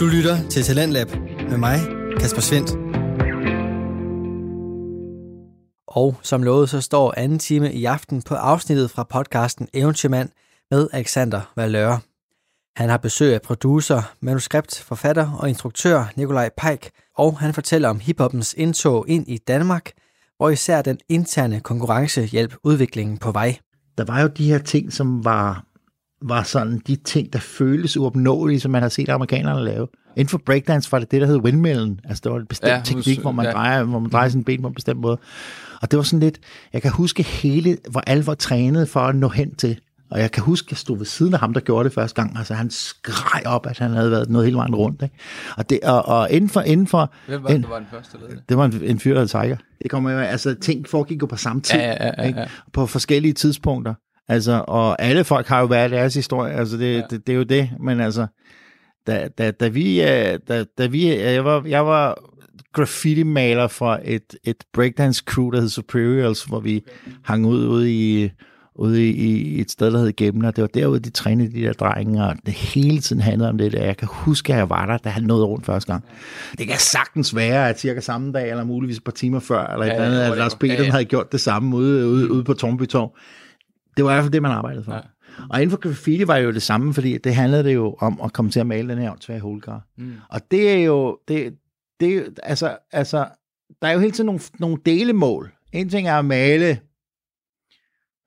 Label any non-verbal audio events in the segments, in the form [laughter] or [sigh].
Du lytter til Talentlab med mig, Kasper Svendt. Og som lovet, så står anden time i aften på afsnittet fra podcasten Eventyrmand med Alexander Valøre. Han har besøg af producer, manuskript, forfatter og instruktør Nikolaj Peik, og han fortæller om hiphoppens indtog ind i Danmark, hvor især den interne konkurrence hjælp udviklingen på vej. Der var jo de her ting, som var, var sådan de ting, der føltes uopnåelige, som man har set amerikanerne lave. Inden for breakdance var det det, der hed windmillen. Altså, det var en bestemt Ja, teknik, hvor man, ja. drejer, hvor man drejer sin ben på en bestemt måde. Og det var sådan lidt, jeg kan huske hele, hvor alle var trænet for at nå hen til. Og jeg kan huske, at jeg stod ved siden af ham, der gjorde det første gang. Altså, han skreg op, at han havde været noget hele vejen rundt. Ikke? Og, det, og, og inden for, inden for Hvem var det, var den første, der det? det var en, en fyr, der hed Tiger. Det kommer jo, altså, ting foregik jo på samme tid. Ja, ja, ja, ja, ikke? ja. På forskellige tidspunkter. Altså, og alle folk har jo været deres historie. Altså, det, Ja. det, det, er jo det. Men altså, da, da, da vi, øh, da, da vi, øh, jeg var, jeg var graffiti-maler for et, et breakdance crew, der hed Superiors, hvor vi hang ud ude i, ude i, i et sted, der hed Gemner. Det var derude, de trænede de der drenge, og det hele tiden handlede om det der. Jeg kan huske, at jeg var der, da han nåede rundt første gang. Det kan sagtens være, at cirka samme dag, eller muligvis et par timer før, eller Ja, et eller andet, at. Lars Peter Ja, ja. havde gjort det samme ude, ude, ude på Tornby Torv. Det var i hvert fald det, man arbejdede for. Ja. Ja. Og inden for graffiti var jo det samme, fordi det handlede det jo om at komme til at male den her åndssvage holdcar. Mm. Og det er jo, det, det altså, altså, der er jo hele tiden nogle, nogle delemål. En ting er at male,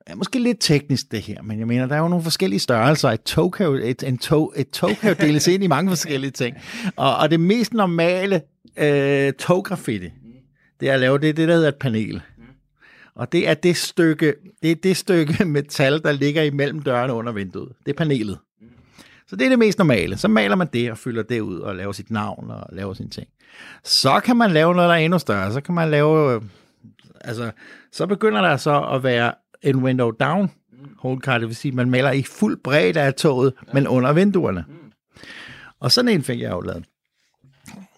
er måske lidt teknisk det her, men jeg mener, der er jo nogle forskellige størrelser. Et tog kan jo, et, en tog, et tog kan jo deles ind i mange forskellige ting. Og, og det mest normale øh, toggraffiti, det er at lave det, det der hedder et panel. Og det er det stykke, det er det stykke [laughs] metal, der ligger imellem dørene under vinduet. Det er panelet. Så det er det mest normale. Så maler man det og fylder det ud og laver sit navn og laver sine ting. Så kan man lave noget, der er endnu større. Så kan man lave... Øh, altså, så begynder der så at være en window down holdcar, det vil sige, at man maler i fuld bredde af toget, men under vinduerne. Og sådan en fik jeg jo lavet.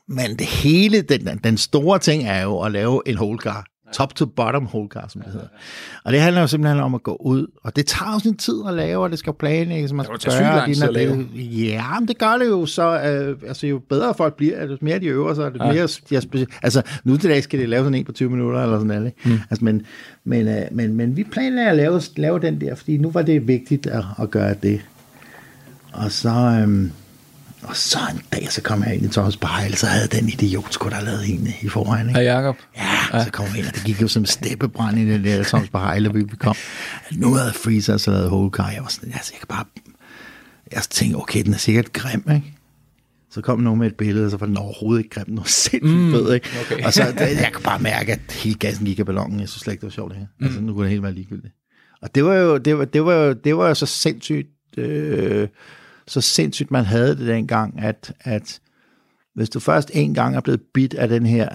Men det hele, den, den store ting er jo at lave en holdcar. Top to bottom holdcar, som det hedder. Og det handler jo simpelthen om at gå ud, og det tager jo sin tid at lave, og det skal planlægges, man skal gøre, din det. Ja, men det gør det jo så, øh, altså jo bedre folk bliver, jo mere de øver sig, det Ja. mere de er speci- altså nu til dag skal de lave sådan en på 20 minutter, eller sådan noget, ikke? Altså, men, men, øh, men, men vi planlagde at lave, lave den der, fordi nu var det vigtigt at, at gøre det. Og så, øhm, og så en dag, så kom jeg ind i Thomas Bejl, så havde den idiot sgu da lavet en i forvejen, ikke? Hej Jacob. Ja, så kom vi ind, og det gik jo som steppebrand i det der Thomas Bejle, vi vi kom. Nu havde Freezer så lavet hovedkar, jeg var sådan, altså jeg kan bare, jeg tænkte, okay, den er sikkert grim, ikke? Så kom nogen med et billede, og så var den overhovedet ikke grim. Den var sindssygt mm, fed, ikke? okay. Og så, det, jeg kunne bare mærke, at hele gassen gik af ballonen. Jeg synes slet ikke, det var sjovt, det her. Altså, nu kunne det helt være ligegyldigt. Og det var jo, det var, det var jo, det var jo så sindssygt, øh, så sindssygt, man havde det dengang, at, at hvis du først en gang er blevet bit af den her,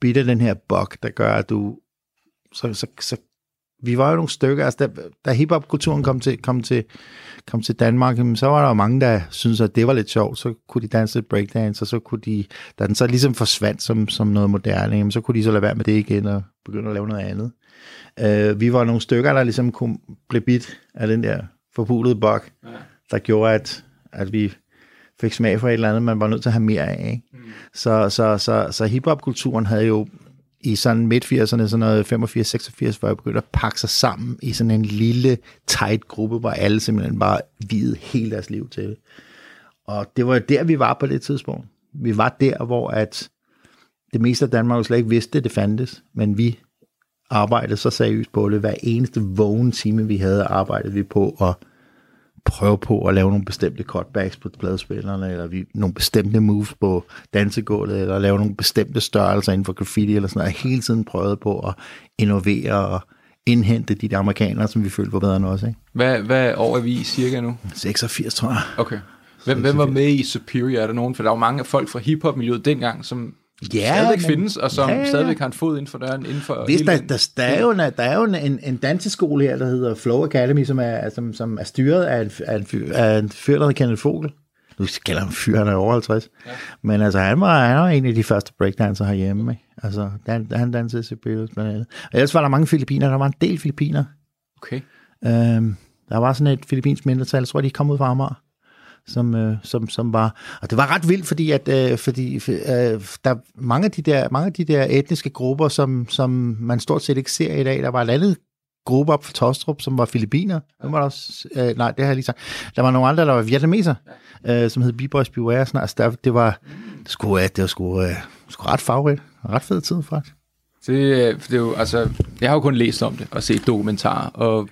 bit af den her bug, der gør, at du, så, så, så vi var jo nogle stykker, altså da, da hiphop-kulturen kom til, kom, til, kom til Danmark, jamen, så var der jo mange, der syntes, at det var lidt sjovt, så kunne de danse lidt breakdance, og så kunne de, da den så ligesom forsvandt som, som noget moderne, jamen, så kunne de så lade være med det igen, og begynde at lave noget andet. Uh, vi var nogle stykker, der ligesom kunne blive bit af den der forpulede bug, ja der gjorde, at, at vi fik smag for et eller andet, man var nødt til at have mere af. Ikke? Mm. Så, så, så, så hiphop-kulturen havde jo i sådan midt-80'erne, sådan noget 85-86, hvor jeg begyndte at pakke sig sammen i sådan en lille, tight gruppe, hvor alle simpelthen bare videde hele deres liv til. Og det var jo der, vi var på det tidspunkt. Vi var der, hvor at det meste af Danmark jo slet ikke vidste, det fandtes, men vi arbejdede så seriøst på det. Hver eneste vågen time, vi havde, arbejdede vi på at prøve på at lave nogle bestemte cutbacks på pladespillerne, eller vi, nogle bestemte moves på dansegulvet, eller lave nogle bestemte størrelser inden for graffiti, eller sådan noget. Jeg hele tiden prøvet på at innovere og indhente de der amerikanere, som vi følte var bedre end os. Ikke? Hvad, hvad år er vi i cirka nu? 86, tror jeg. Okay. Hvem, hvem var med i Superior? Er der nogen? For der var mange folk fra hiphop-miljøet dengang, som Ja, stadigvæk men- findes, og som Ja, ja, stadigvæk har en fod inden for døren. Inden for Hvis der, der, der, er jo, en, der er jo en, en danseskole her, der hedder Flow Academy, som er, som, som er styret af en, af en, fyr, af en fyr, der hedder Kenneth Fogel. Nu kalder han fyr, han er over 50. Ja. Men altså, han var, han var en af de første breakdancer herhjemme. Ikke? Altså, han, han dansede til Sibelius blandt andet. Og ellers var der mange filipiner. Der var en del filipiner. Okay. Øhm, der var sådan et filippinsk mindretal. Jeg tror, de kom ud fra Amager. Som, øh, som, som var... Og det var ret vildt, fordi, at, øh, fordi øh, der mange af de der, mange af de der etniske grupper, som, som man stort set ikke ser i dag, der var et andet gruppe op for Tostrup, som var filipiner. Ja. var der også, øh, nej, det har jeg lige sagt. Der var nogle andre, der var vietnameser, ja. øh, som hed B-Boys Beware. Sådan, altså, der, det var, det skulle, det var sgu, øh, sgu ret farverigt. Ret fed tid, faktisk. Det, øh, det er jo, altså, jeg har jo kun læst om det, og set dokumentarer, og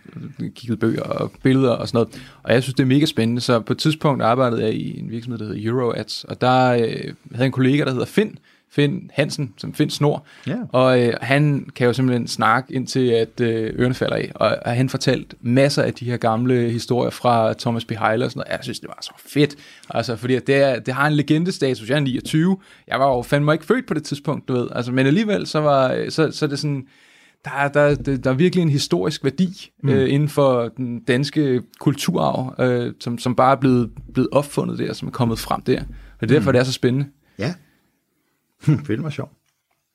kigget bøger og billeder og sådan noget. Og jeg synes, det er mega spændende. Så på et tidspunkt arbejdede jeg i en virksomhed, der hedder Euroads, og der øh, havde jeg en kollega, der hedder Finn, Finn Hansen, som Finn Snor. Yeah. Og øh, han kan jo simpelthen snakke indtil, at øh, ørerne falder af. Og, og han fortalt masser af de her gamle historier fra Thomas B. Heiler og sådan noget. Jeg synes, det var så fedt. Altså, fordi det, er, det har en legendestatus. Jeg er 29. Jeg var jo fandme ikke født på det tidspunkt, du ved. Altså, men alligevel, så, var, så, så er det sådan der, der, der, der er virkelig en historisk værdi mm. øh, inden for den danske kulturarv, øh, som, som bare er blevet, blevet opfundet der, som er kommet frem der. Og det er derfor, mm. det er så spændende. Ja, [laughs] Finn var sjov.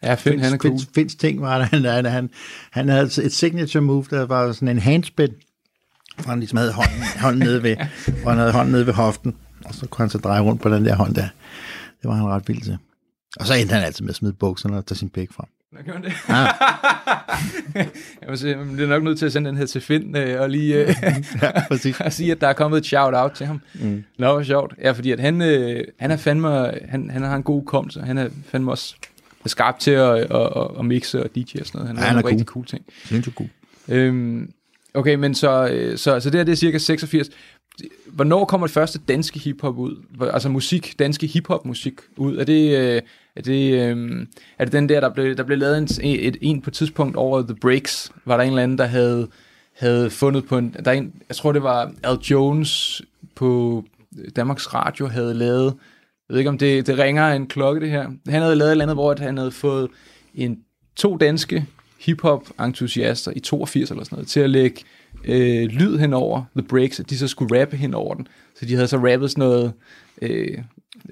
Ja, Finn, han er cool. Finns, Finns ting var der, han, han, han havde et signature move, der var sådan en handspin, hvor han ligesom havde hånden, hånden nede ved, [laughs] hvor han havde hånden nede ved hoften, og så kunne han så dreje rundt på den der hånd der. Det var han ret vild til. Og så endte han altid med at smide bukserne og tage sin pæk frem. Nå, gør det? Ja. [laughs] jeg må sige, det er nok nødt til at sende den her til Finn øh, og lige øh, [laughs] ja, [laughs] og sige, at der er kommet et shout-out til ham. Mm. Nå, hvor sjovt. Ja, fordi at han, øh, han er fandme, han, han har en god kom, så han er fandme også skarp til at, at, at, at mixe og DJ og sådan noget. Han, ja, han er rigtig cool ting. Sindssygt cool. Øhm, okay, men så, øh, så, så det her det er cirka 86. Hvornår kommer det første danske hiphop ud? Altså musik, danske hiphop musik ud? Er det, øh, er det, øh, er det den der, der blev, der blev lavet en, et, en på et tidspunkt over The Breaks? Var der en eller anden, der havde, havde fundet på en, der en, jeg tror det var Al Jones på Danmarks Radio havde lavet, jeg ved ikke om det, det ringer en klokke det her, han havde lavet et eller andet, hvor han havde fået en, to danske hiphop-entusiaster i 82 eller sådan noget, til at lægge øh, lyd hen over The Breaks, at de så skulle rappe hen over den. Så de havde så rappet sådan noget øh,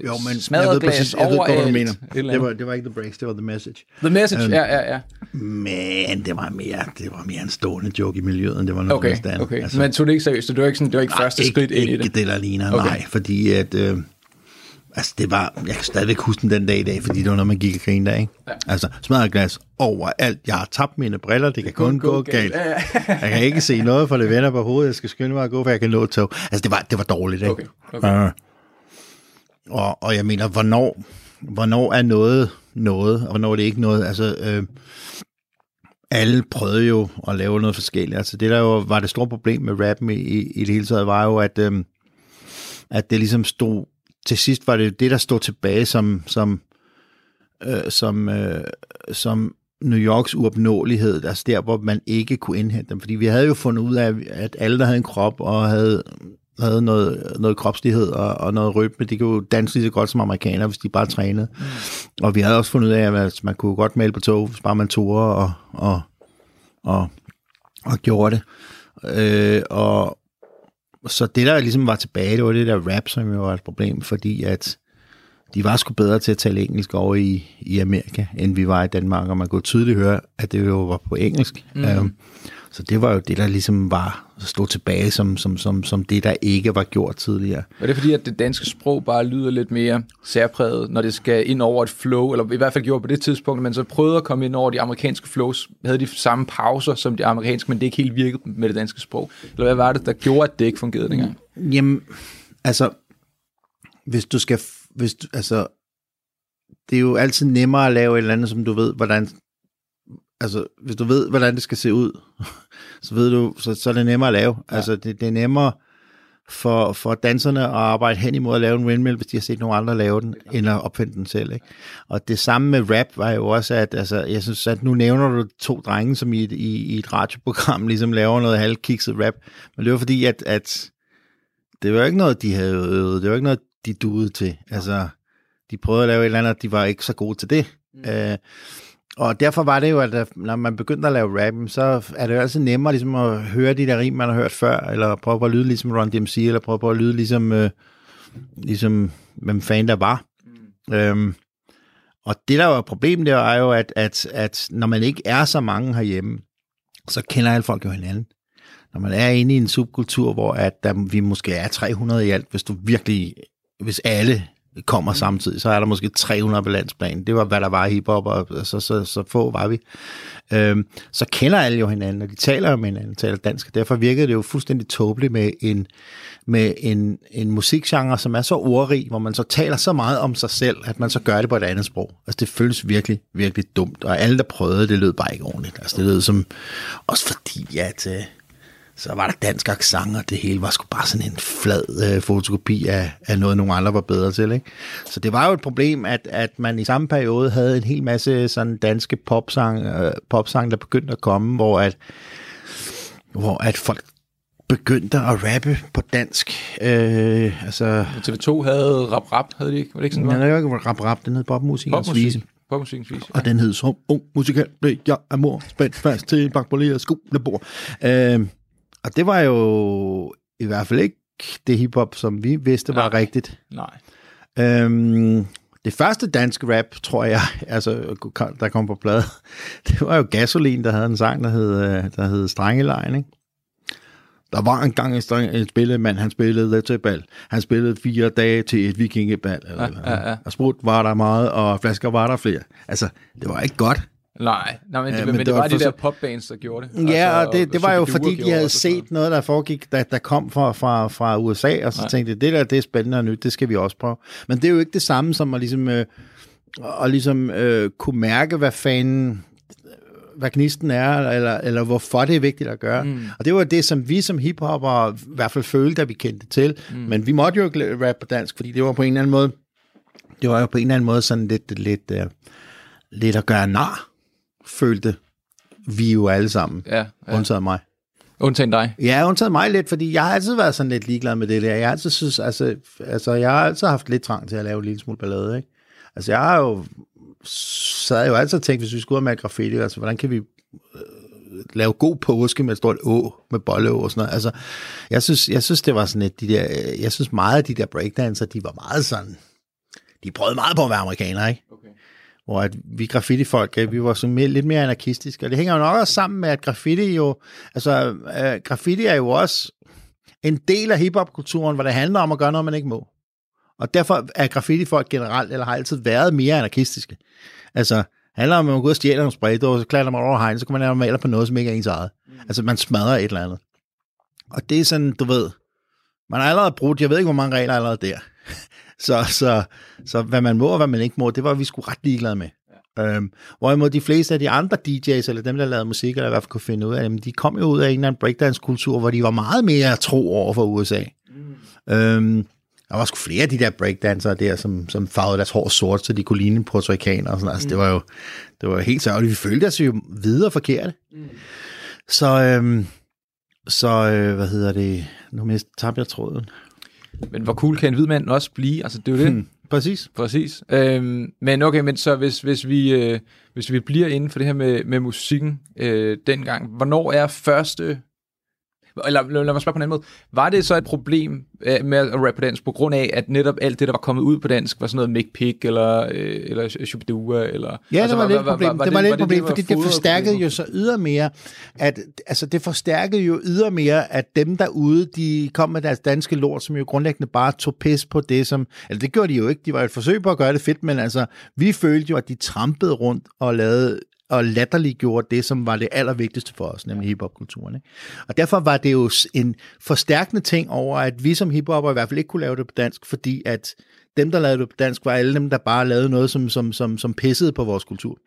jo, men smadret jeg ved præcis, jeg ved, hvad du mener. Det var, det var ikke The Breaks, det var The Message. The Message, um, ja, ja, ja. Men det var mere, det var mere en stående joke i miljøet, end det var noget okay, andet. Okay, altså, men tog det ikke seriøst? Det var ikke, sådan, det var ikke nej, første ikke, skridt ind i det? ikke det, der ligner, okay. nej, fordi at... Øh, Altså, det var, jeg kan stadigvæk huske den den dag i dag, fordi det var noget, man gik og grine af, ikke? Ja. Altså, smadret glas overalt. Jeg har tabt mine briller, det kan det kun gå, gå galt. galt. Jeg kan ikke se noget, for det vender på hovedet. Jeg skal skynde mig at gå, for jeg kan nå tog. Altså, det var, det var dårligt, ikke? Okay. Okay. Uh, og, og jeg mener, hvornår, hvornår er noget noget, og hvornår er det ikke noget? Altså, øh, alle prøvede jo at lave noget forskelligt. Altså, det der jo var det store problem med rappen i, i, i det hele taget, var jo, at, øh, at det ligesom stod til sidst var det det, der stod tilbage som, som, øh, som, øh, som New Yorks uopnåelighed, altså der, hvor man ikke kunne indhente dem. Fordi vi havde jo fundet ud af, at alle, der havde en krop og havde, havde noget, noget kropslighed og, og noget rytme, de kunne jo danse lige så godt som amerikanere, hvis de bare trænede. Mm. Og vi havde også fundet ud af, at altså, man kunne godt male på tog, hvis bare man tog og, og, og, og gjorde det. Øh, og, så det, der ligesom var tilbage, det var det der rap, som jo var et problem, fordi at de var sgu bedre til at tale engelsk over i, i Amerika, end vi var i Danmark, og man kunne tydeligt høre, at det jo var på engelsk. Mm. Um, så det var jo det, der ligesom var stå tilbage som, som, som, som det, der ikke var gjort tidligere. Var det fordi, at det danske sprog bare lyder lidt mere særpræget, når det skal ind over et flow, eller i hvert fald gjorde på det tidspunkt, men så prøvede at komme ind over de amerikanske flows, havde de samme pauser som de amerikanske, men det ikke helt virkede med det danske sprog? Eller hvad var det, der gjorde, at det ikke fungerede dengang? Jamen, altså, hvis du skal, hvis du, altså, det er jo altid nemmere at lave et eller andet, som du ved, hvordan altså, hvis du ved, hvordan det skal se ud, [laughs] så ved du, så, så er det nemmere at lave. Ja. Altså, det, det er nemmere for, for danserne at arbejde hen imod at lave en windmill, hvis de har set nogle andre lave den, end at opfinde den selv. Ikke? Og det samme med rap var jo også, at altså, jeg synes, at nu nævner du to drenge, som i et, i, i et radioprogram [laughs] ligesom laver noget halvkikset rap. Men det var fordi, at, at det var ikke noget, de havde øvet. Det var ikke noget, de duede til. Altså, de prøvede at lave et eller andet, de var ikke så gode til det. Mm. Uh, og derfor var det jo, at når man begyndte at lave rap, så er det jo altid nemmere ligesom at høre de der rim, man har hørt før, eller prøve på at lyde ligesom Ron DMC, eller prøve på at lyde ligesom, øh, ligesom hvem fan der var. Mm. Øhm, og det der var problemet, det er jo, at, at, at når man ikke er så mange herhjemme, så kender alle folk jo hinanden. når man er inde i en subkultur, hvor at der, vi måske er 300 i alt, hvis du virkelig, hvis alle kommer mm. samtidig, så er der måske 300 på landsplan. Det var, hvad der var i hiphop, og så, så, så få var vi. Øhm, så kender alle jo hinanden, og de taler jo med hinanden, taler dansk, og derfor virkede det jo fuldstændig tåbeligt med en, med en, en musikgenre, som er så ordrig, hvor man så taler så meget om sig selv, at man så gør det på et andet sprog. Altså det føles virkelig, virkelig dumt, og alle, der prøvede, det lød bare ikke ordentligt. Altså det lød som, også fordi, at... Øh, så var der dansk accent, og det hele var sgu bare sådan en flad øh, fotokopi af, af noget, nogle andre var bedre til. Ikke? Så det var jo et problem, at, at man i samme periode havde en hel masse sådan danske popsang, øh, popsang der begyndte at komme, hvor at, hvor at folk begyndte at rappe på dansk. Øh, altså, TV2 havde Rap Rap, havde de ikke? Var det ikke sådan, den havde ikke Rap Rap, den hed Popmusik. Vise. Popmusikens vise. Og den hed Som ung musikant blev jeg af mor spændt fast til en bakpoleret skolebord. Øh, og det var jo i hvert fald ikke det hiphop, som vi vidste var Nej. rigtigt. Nej. Øhm, det første danske rap, tror jeg, [laughs] altså, der kom på plade, [laughs] det var jo Gasolin, der havde en sang, der hed, øh, der hed Strengelejen, ikke? Der var engang en, streng, en spillemand, han spillede til bal. Han spillede fire dage til et vikingebal. Eller, Ja, ja, ja. Og sprut var der meget, og flasker var der flere. Altså, det var ikke godt. Nej, Nej men, det, Ja, men, men det, var, var de der popbands, der gjorde det. Ja, Altså, og det, det var jo fordi, de havde sådan set noget, der foregik, der, der kom fra, fra, fra USA, og så Nej. tænkte de, det der, det er spændende og nyt, det skal vi også prøve. Men det er jo ikke det samme som at ligesom, øh, at ligesom øh, kunne mærke, hvad fanden hvad gnisten er, eller, eller hvorfor det er vigtigt at gøre. Mm. Og det var det, som vi som hiphopper i hvert fald følte, at vi kendte til. Mm. Men vi måtte jo ikke rap på dansk, fordi det var på en eller anden måde, det var jo på en eller anden måde sådan lidt, lidt, uh, lidt at gøre nar, følte vi jo alle sammen, Ja, ja. undtaget mig. Undtagen dig. Ja, undtaget mig lidt, fordi jeg har altid været sådan lidt ligeglad med det der. Jeg har altid synes, altså, altså jeg har altid haft lidt trang til at lave en lille smule ballade, ikke? Altså jeg har jo, jeg jo altid tænkt, hvis vi skulle med graffiti, altså hvordan kan vi øh, lave god påske med et stort å, med bolleå og sådan noget. Altså, jeg synes, jeg synes, det var sådan et, de der, øh, jeg synes meget af de der breakdancer, de var meget sådan, de prøvede meget på at være amerikanere, ikke? Okay. Hvor at vi graffiti-folk, øh, vi var sådan mere, lidt mere anarkistiske, og det hænger jo nok også sammen med, at graffiti jo, altså øh, graffiti er jo også en del af hiphop-kulturen, hvor det handler om at gøre noget, man ikke må. Og derfor er graffiti-folk generelt, eller har altid været mere anarkistiske. Altså, handler om, at man går ud og stjæler nogle spraydåser, så klatrer man over hegn, så kan man lave maler på noget, som ikke er ens eget. Mm. Altså, man smadrer et eller andet. Og det er sådan, du ved, man har allerede brugt, jeg ved ikke, hvor mange regler er allerede der. Så, så, så hvad man må og hvad man ikke må, det var vi sgu ret ligeglade med. Øhm, hvorimod de fleste af de andre DJ's, eller dem, der lavede musik, eller i hvert fald kunne finde ud af dem, de kom jo ud af en eller anden breakdance-kultur, hvor de var meget mere tro over for USA. Mm. Øhm, der var sgu flere af de der breakdansere der, som, som farvede deres hår sort, så de kunne ligne Puerto Ricaner og sådan Altså, det var jo det var helt sørgeligt. Vi følte os jo videre forkerte. Mm. Så, øhm, så øh, hvad hedder det? Nu mist tabte jeg tråden. Men hvor cool kan en hvid mand også blive? Altså, det er jo det. Hmm, præcis. Præcis. Øhm, men okay, men så hvis, hvis, vi, øh, hvis vi bliver inden for det her med, med musikken øh, dengang, hvornår er første... Eller lad mig spørge på en anden måde. Var det så et problem øh, med at rappe på dansk, på grund af, at netop alt det, der var kommet ud på dansk, var sådan noget Mick Pick, eller, øh, eller Shubidua, eller... Ja, altså, det var, lidt et problem. det var lidt et problem, var fordi det forstærkede jo så ydermere, at, altså det forstærkede jo ydermere, at dem derude, de kom med deres danske lort, som jo grundlæggende bare tog pis på det, som, eller det gjorde de jo ikke, de var jo et forsøg på at gøre det fedt, men altså, vi følte jo, at de trampede rundt og lavede og latterliggjorde det, som var det allervigtigste for os, nemlig hiphopkulturen. Ikke? Og derfor var det jo en forstærkende ting over, at vi som hiphopper i hvert fald ikke kunne lave det på dansk, fordi at dem, der lavede det på dansk, var alle dem, der bare lavede noget, som, som, som, som pissede på vores kultur.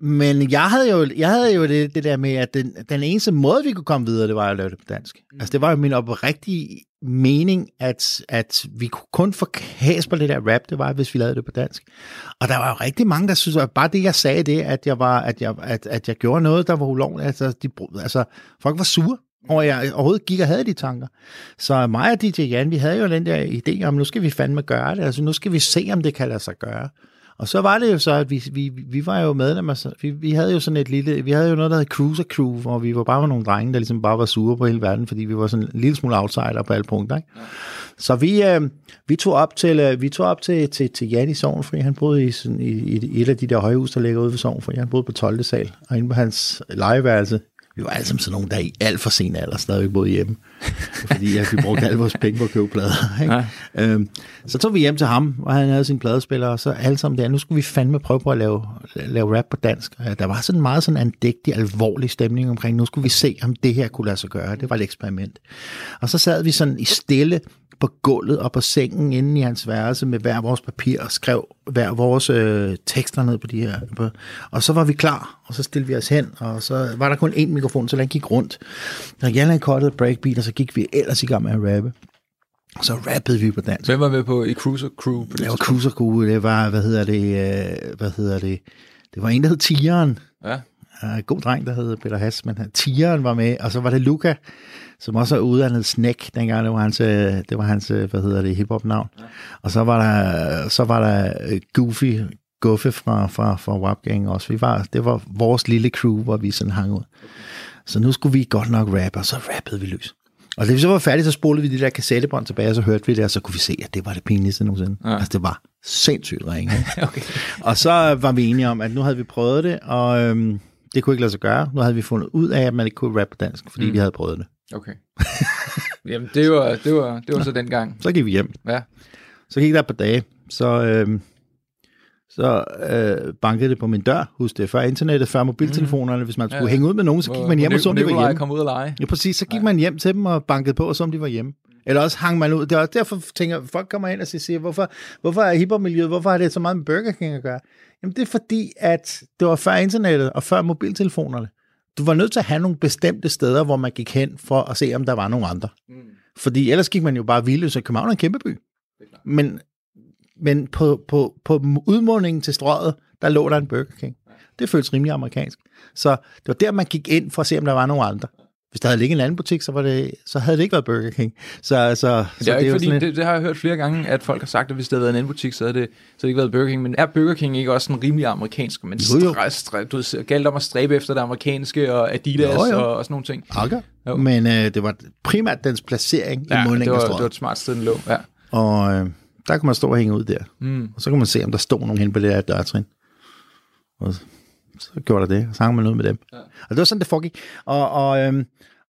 Men jeg havde jo, jeg havde jo det, det der med, at den, den eneste måde, vi kunne komme videre, det var at lave det på dansk. Mm. Altså, det var jo min oprigtige mening, at, at vi kunne kun få kas på det der rap, det var, hvis vi lavede det på dansk. Og der var jo rigtig mange, der synes, at bare det, jeg sagde det, at jeg, var, at jeg, at, at jeg gjorde noget, der var ulovligt. Altså, de, altså folk var sure og jeg overhovedet gik og havde de tanker. Så mig og DJ Jan, vi havde jo den der idé om, nu skal vi fandme gøre det. Altså, nu skal vi se, om det kan lade sig gøre. Og så var det jo så, at vi, vi, vi var jo medlemmer, vi, vi havde jo sådan et lille, vi havde jo noget, der hed Cruiser Crew, hvor vi var bare nogle drenge, der ligesom bare var sure på hele verden, fordi vi var sådan en lille smule outsider på alle punkter. Ikke? Ja. Så vi, øh, vi tog op til, øh, vi tog op til, til, til Jan i Sogn, fordi han boede i, sådan, i, i, et af de der højhus, der ligger ude ved Sogn, fordi han boede på 12. sal, og inde på hans legeværelse, Vi var alle sammen sådan nogle, der i alt for sen alder stadigvæk boede hjemme. fordi at vi brugte alle vores penge på at købe plader. Ikke? Ja. Øhm, så tog vi hjem til ham, og han havde sin pladespiller, og så alle sammen der, nu skulle vi fandme prøve på at lave, lave rap på dansk. Der var sådan meget sådan en dægtig, alvorlig stemning omkring, nu skulle vi se, om det her kunne lade sig gøre. Det var et eksperiment. Og så sad vi sådan i stille på gulvet og på sengen inde i hans værelse med hver vores papir og skrev hver vores øh, tekster ned på de her. På, og så var vi klar, og så stillede vi os hen, og så var der kun én mikrofon, så den gik rundt. Og Jan havde cuttet breakbeat, og så gik vi ellers i gang med at rappe. Og så rappede vi på dansk. Hvem var med på i Cruiser Crew? På det Det var? Cruiser Crew, det var, hvad hedder det, øh, hvad hedder det, det var en, der hed Tigeren. Ja. Uh, god dreng, der hed Peter Hass, men Tigeren var med, og så var det Luca, som også er uddannet Snack, dengang det var hans, øh, det var hans øh, hvad hedder det, hiphop-navn. Ja. Og så var der, så var der øh, Goofy, Guffe fra, fra, fra Wap Gang også. Vi var, det var vores lille crew, hvor vi sådan hang ud. Så nu skulle vi godt nok rappe, og så rappede vi løs. Og da vi så var færdige, så spolede vi de der kassettebånd tilbage, og så hørte vi det, og så kunne vi se, at det var det pinligste nogensinde. Ja. Altså, det var sindssygt ringe. [laughs] Okay. Og så var vi enige om, at nu havde vi prøvet det, og øhm, det kunne ikke lade sig gøre. Nu havde vi fundet ud af, at man ikke kunne rappe på dansk, fordi mm. vi havde prøvet det. Okay. [laughs] Jamen, det var, det var, det var så dengang. Så gik vi hjem. Ja. Så gik der et par dage, så, øhm, så øh, bankede det på min dør. Husk det, før internettet, før mobiltelefonerne. Hvis man skulle Ja, ja. hænge ud med nogen, så gik man hjem og så, om de var hjemme. kom ud og lege. Ja, præcis. Så gik man hjem til dem og bankede på, og så om de var hjemme. Eller også hang man ud. Det er også derfor, tænker folk kommer ind og siger, hvorfor, hvorfor er hiphop-miljøet, hvorfor har det så meget med Burger King at gøre? Jamen det er fordi, at det var før internettet og før mobiltelefonerne. Du var nødt til at have nogle bestemte steder, hvor man gik hen for at se, om der var nogle andre. Mm. Fordi ellers gik man jo bare vildt, så København er en kæmpe by. Men, men på, på, på udmåningen til strøget, der lå der en Burger King. Det føltes rimelig amerikansk. Så det var der, man gik ind for at se, om der var nogle andre. Hvis der havde ligget en anden butik, så, var det, så havde det ikke været Burger King. Så, så, Det så er jo ikke jo fordi, lidt- det, det, har jeg hørt flere gange, at folk har sagt, at hvis det havde været en anden butik, så havde det, så havde det ikke været Burger King. Men er Burger King ikke også sådan rimelig amerikansk? Men Jo, jo. Stre, stre, du galt om at stræbe efter det amerikanske, og Adidas Jo, jo. Og, og sådan nogle ting. Okay. Jo. Men øh, det var primært dens placering Ja, i det målingen var, det var et smart sted, den lå. Ja. Og øh, der kunne man stå og hænge ud der. Mm. Og så kunne man se, om der stod nogen hen på det der dørtrin. Og så, gjorde der det, og så hang man ud med dem. Ja. Og det var sådan, det foregik. Og, og, øhm,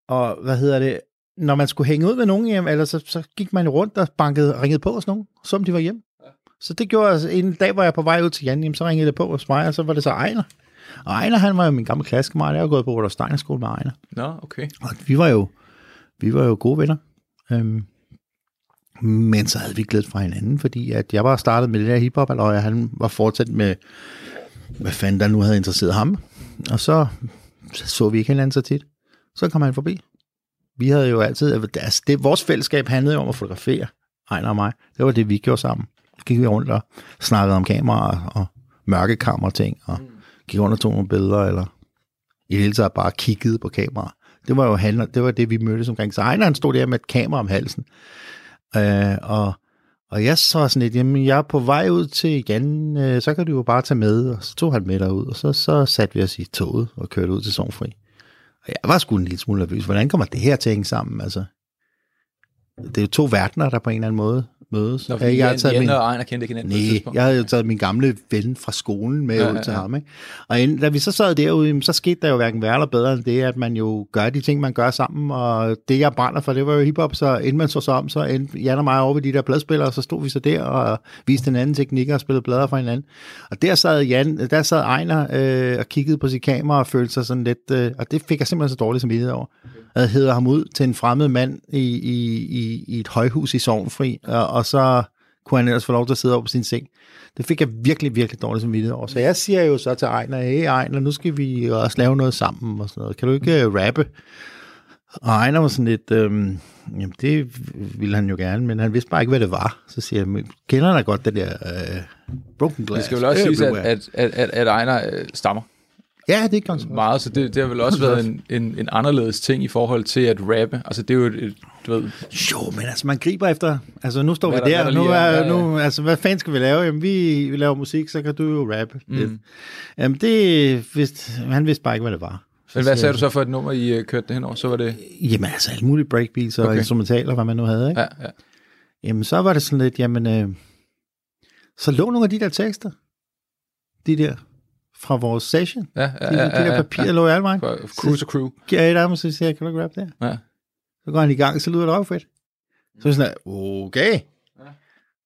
og hvad hedder det? Når man skulle hænge ud med nogen hjem, eller så, så gik man rundt og bankede og ringede på hos nogen, som de var hjem. Ja. Så det gjorde altså, en dag, hvor jeg på vej ud til Jan, jamen, så ringede det på hos mig, og så var det så Ejner. Og Ejner, han var jo min gamle klassekammerat. Jeg har gået på Rudolf Steiner skole med Ejner. Nå, okay. Og vi var jo, vi var jo gode venner. Øhm, men så havde vi glædet fra hinanden, fordi at jeg var startet med det der hiphop, og han var fortsat med, hvad fanden der nu havde interesseret ham. Og så så vi ikke hinanden så tit. Så kom han forbi. Vi havde jo altid, altså det, vores fællesskab handlede jo om at fotografere, Ejner og mig. Det var det, vi gjorde sammen. Så gik vi rundt og snakkede om kameraer og mørkekammer ting, og gik rundt og tog nogle billeder, eller i det hele taget bare kiggede på kameraer. Det var jo handler, det var det, vi mødtes omkring. Så Ejner han stod der med et kamera om halsen. Øh, og, og jeg så sådan lidt, jamen jeg er på vej ud til Jan, øh, så kan du jo bare tage med. Og så tog han med derud, og så, så satte vi os i toget og kørte ud til Sovnfri. Og jeg var sgu en lille smule nervøs. Hvordan kommer det her til at hænge sammen? Altså, det er jo to verdener, der på en eller anden måde mødes. Nå, Jeg- jeg har Jan, taget Jan min- og Ejner kendte ikke hinanden på Nej, tidspunkt. jeg havde jo taget min gamle ven fra skolen med Ja, ud ja, til ja. ham. Ikke? Og inden, da vi så sad derude, så skete der jo hverken værre eller bedre end det, at man jo gør de ting, man gør sammen. Og det, jeg brænder for, det var jo hiphop, så inden man så sig om, så endte Jan og mig over ved de der pladspillere, og så stod vi så der og viste en anden teknik og spillede blader fra hinanden. Og der sad Jan, der sad Ejner øh, og kiggede på sit kamera og følte sig sådan lidt, øh, og det fik jeg simpelthen så dårligt som over. Jeg hedder ham ud til en fremmed mand i, i, i, i et højhus i Sovnfri, og, og så kunne han ellers få lov til at sidde over på sin seng. Det fik jeg virkelig, virkelig dårligt som over. Så jeg siger jo så til Ejner, hey Ejner, nu skal vi også lave noget sammen og sådan noget. Kan du ikke uh, rappe? Og Ejner var sådan lidt, øhm, jamen det ville han jo gerne, men han vidste bare ikke, hvad det var. Så siger jeg, "Men kender han da godt det der øh, broken glass? Det skal vel også at, everywhere?" at, at, at, at Ejner øh, stammer Ja, det er godt. meget, så det, det har vel også været en, en, en anderledes ting i forhold til at rappe. Altså det er jo et, et du ved, Jo, men altså, man griber efter... Altså, nu står Hvad vi der- der, nu er. er, nu, altså, hvad fanden skal vi lave? Jamen, vi, vi laver musik, så kan du jo rappe mm. lidt. Jamen, det vidste, han vidste bare ikke, hvad det var. men hvad sagde du så for et nummer, I øh, kørte det henover? Så var det... Jamen, altså, alle mulige breakbeats og okay. instrumentaler, hvad man nu havde, ikke? Ja, ja. Jamen, så var det sådan lidt, jamen, øh, så lå nogle af de der tekster, de der fra vores session. Ja, ja, De, de der papirer ja. lå i alle vejen. For Crew to crew. Giver jeg dem, og så siger jeg, kan du rappe der? Ja. Så går han i gang, så lyder det også fedt. Så er sådan, der, okay.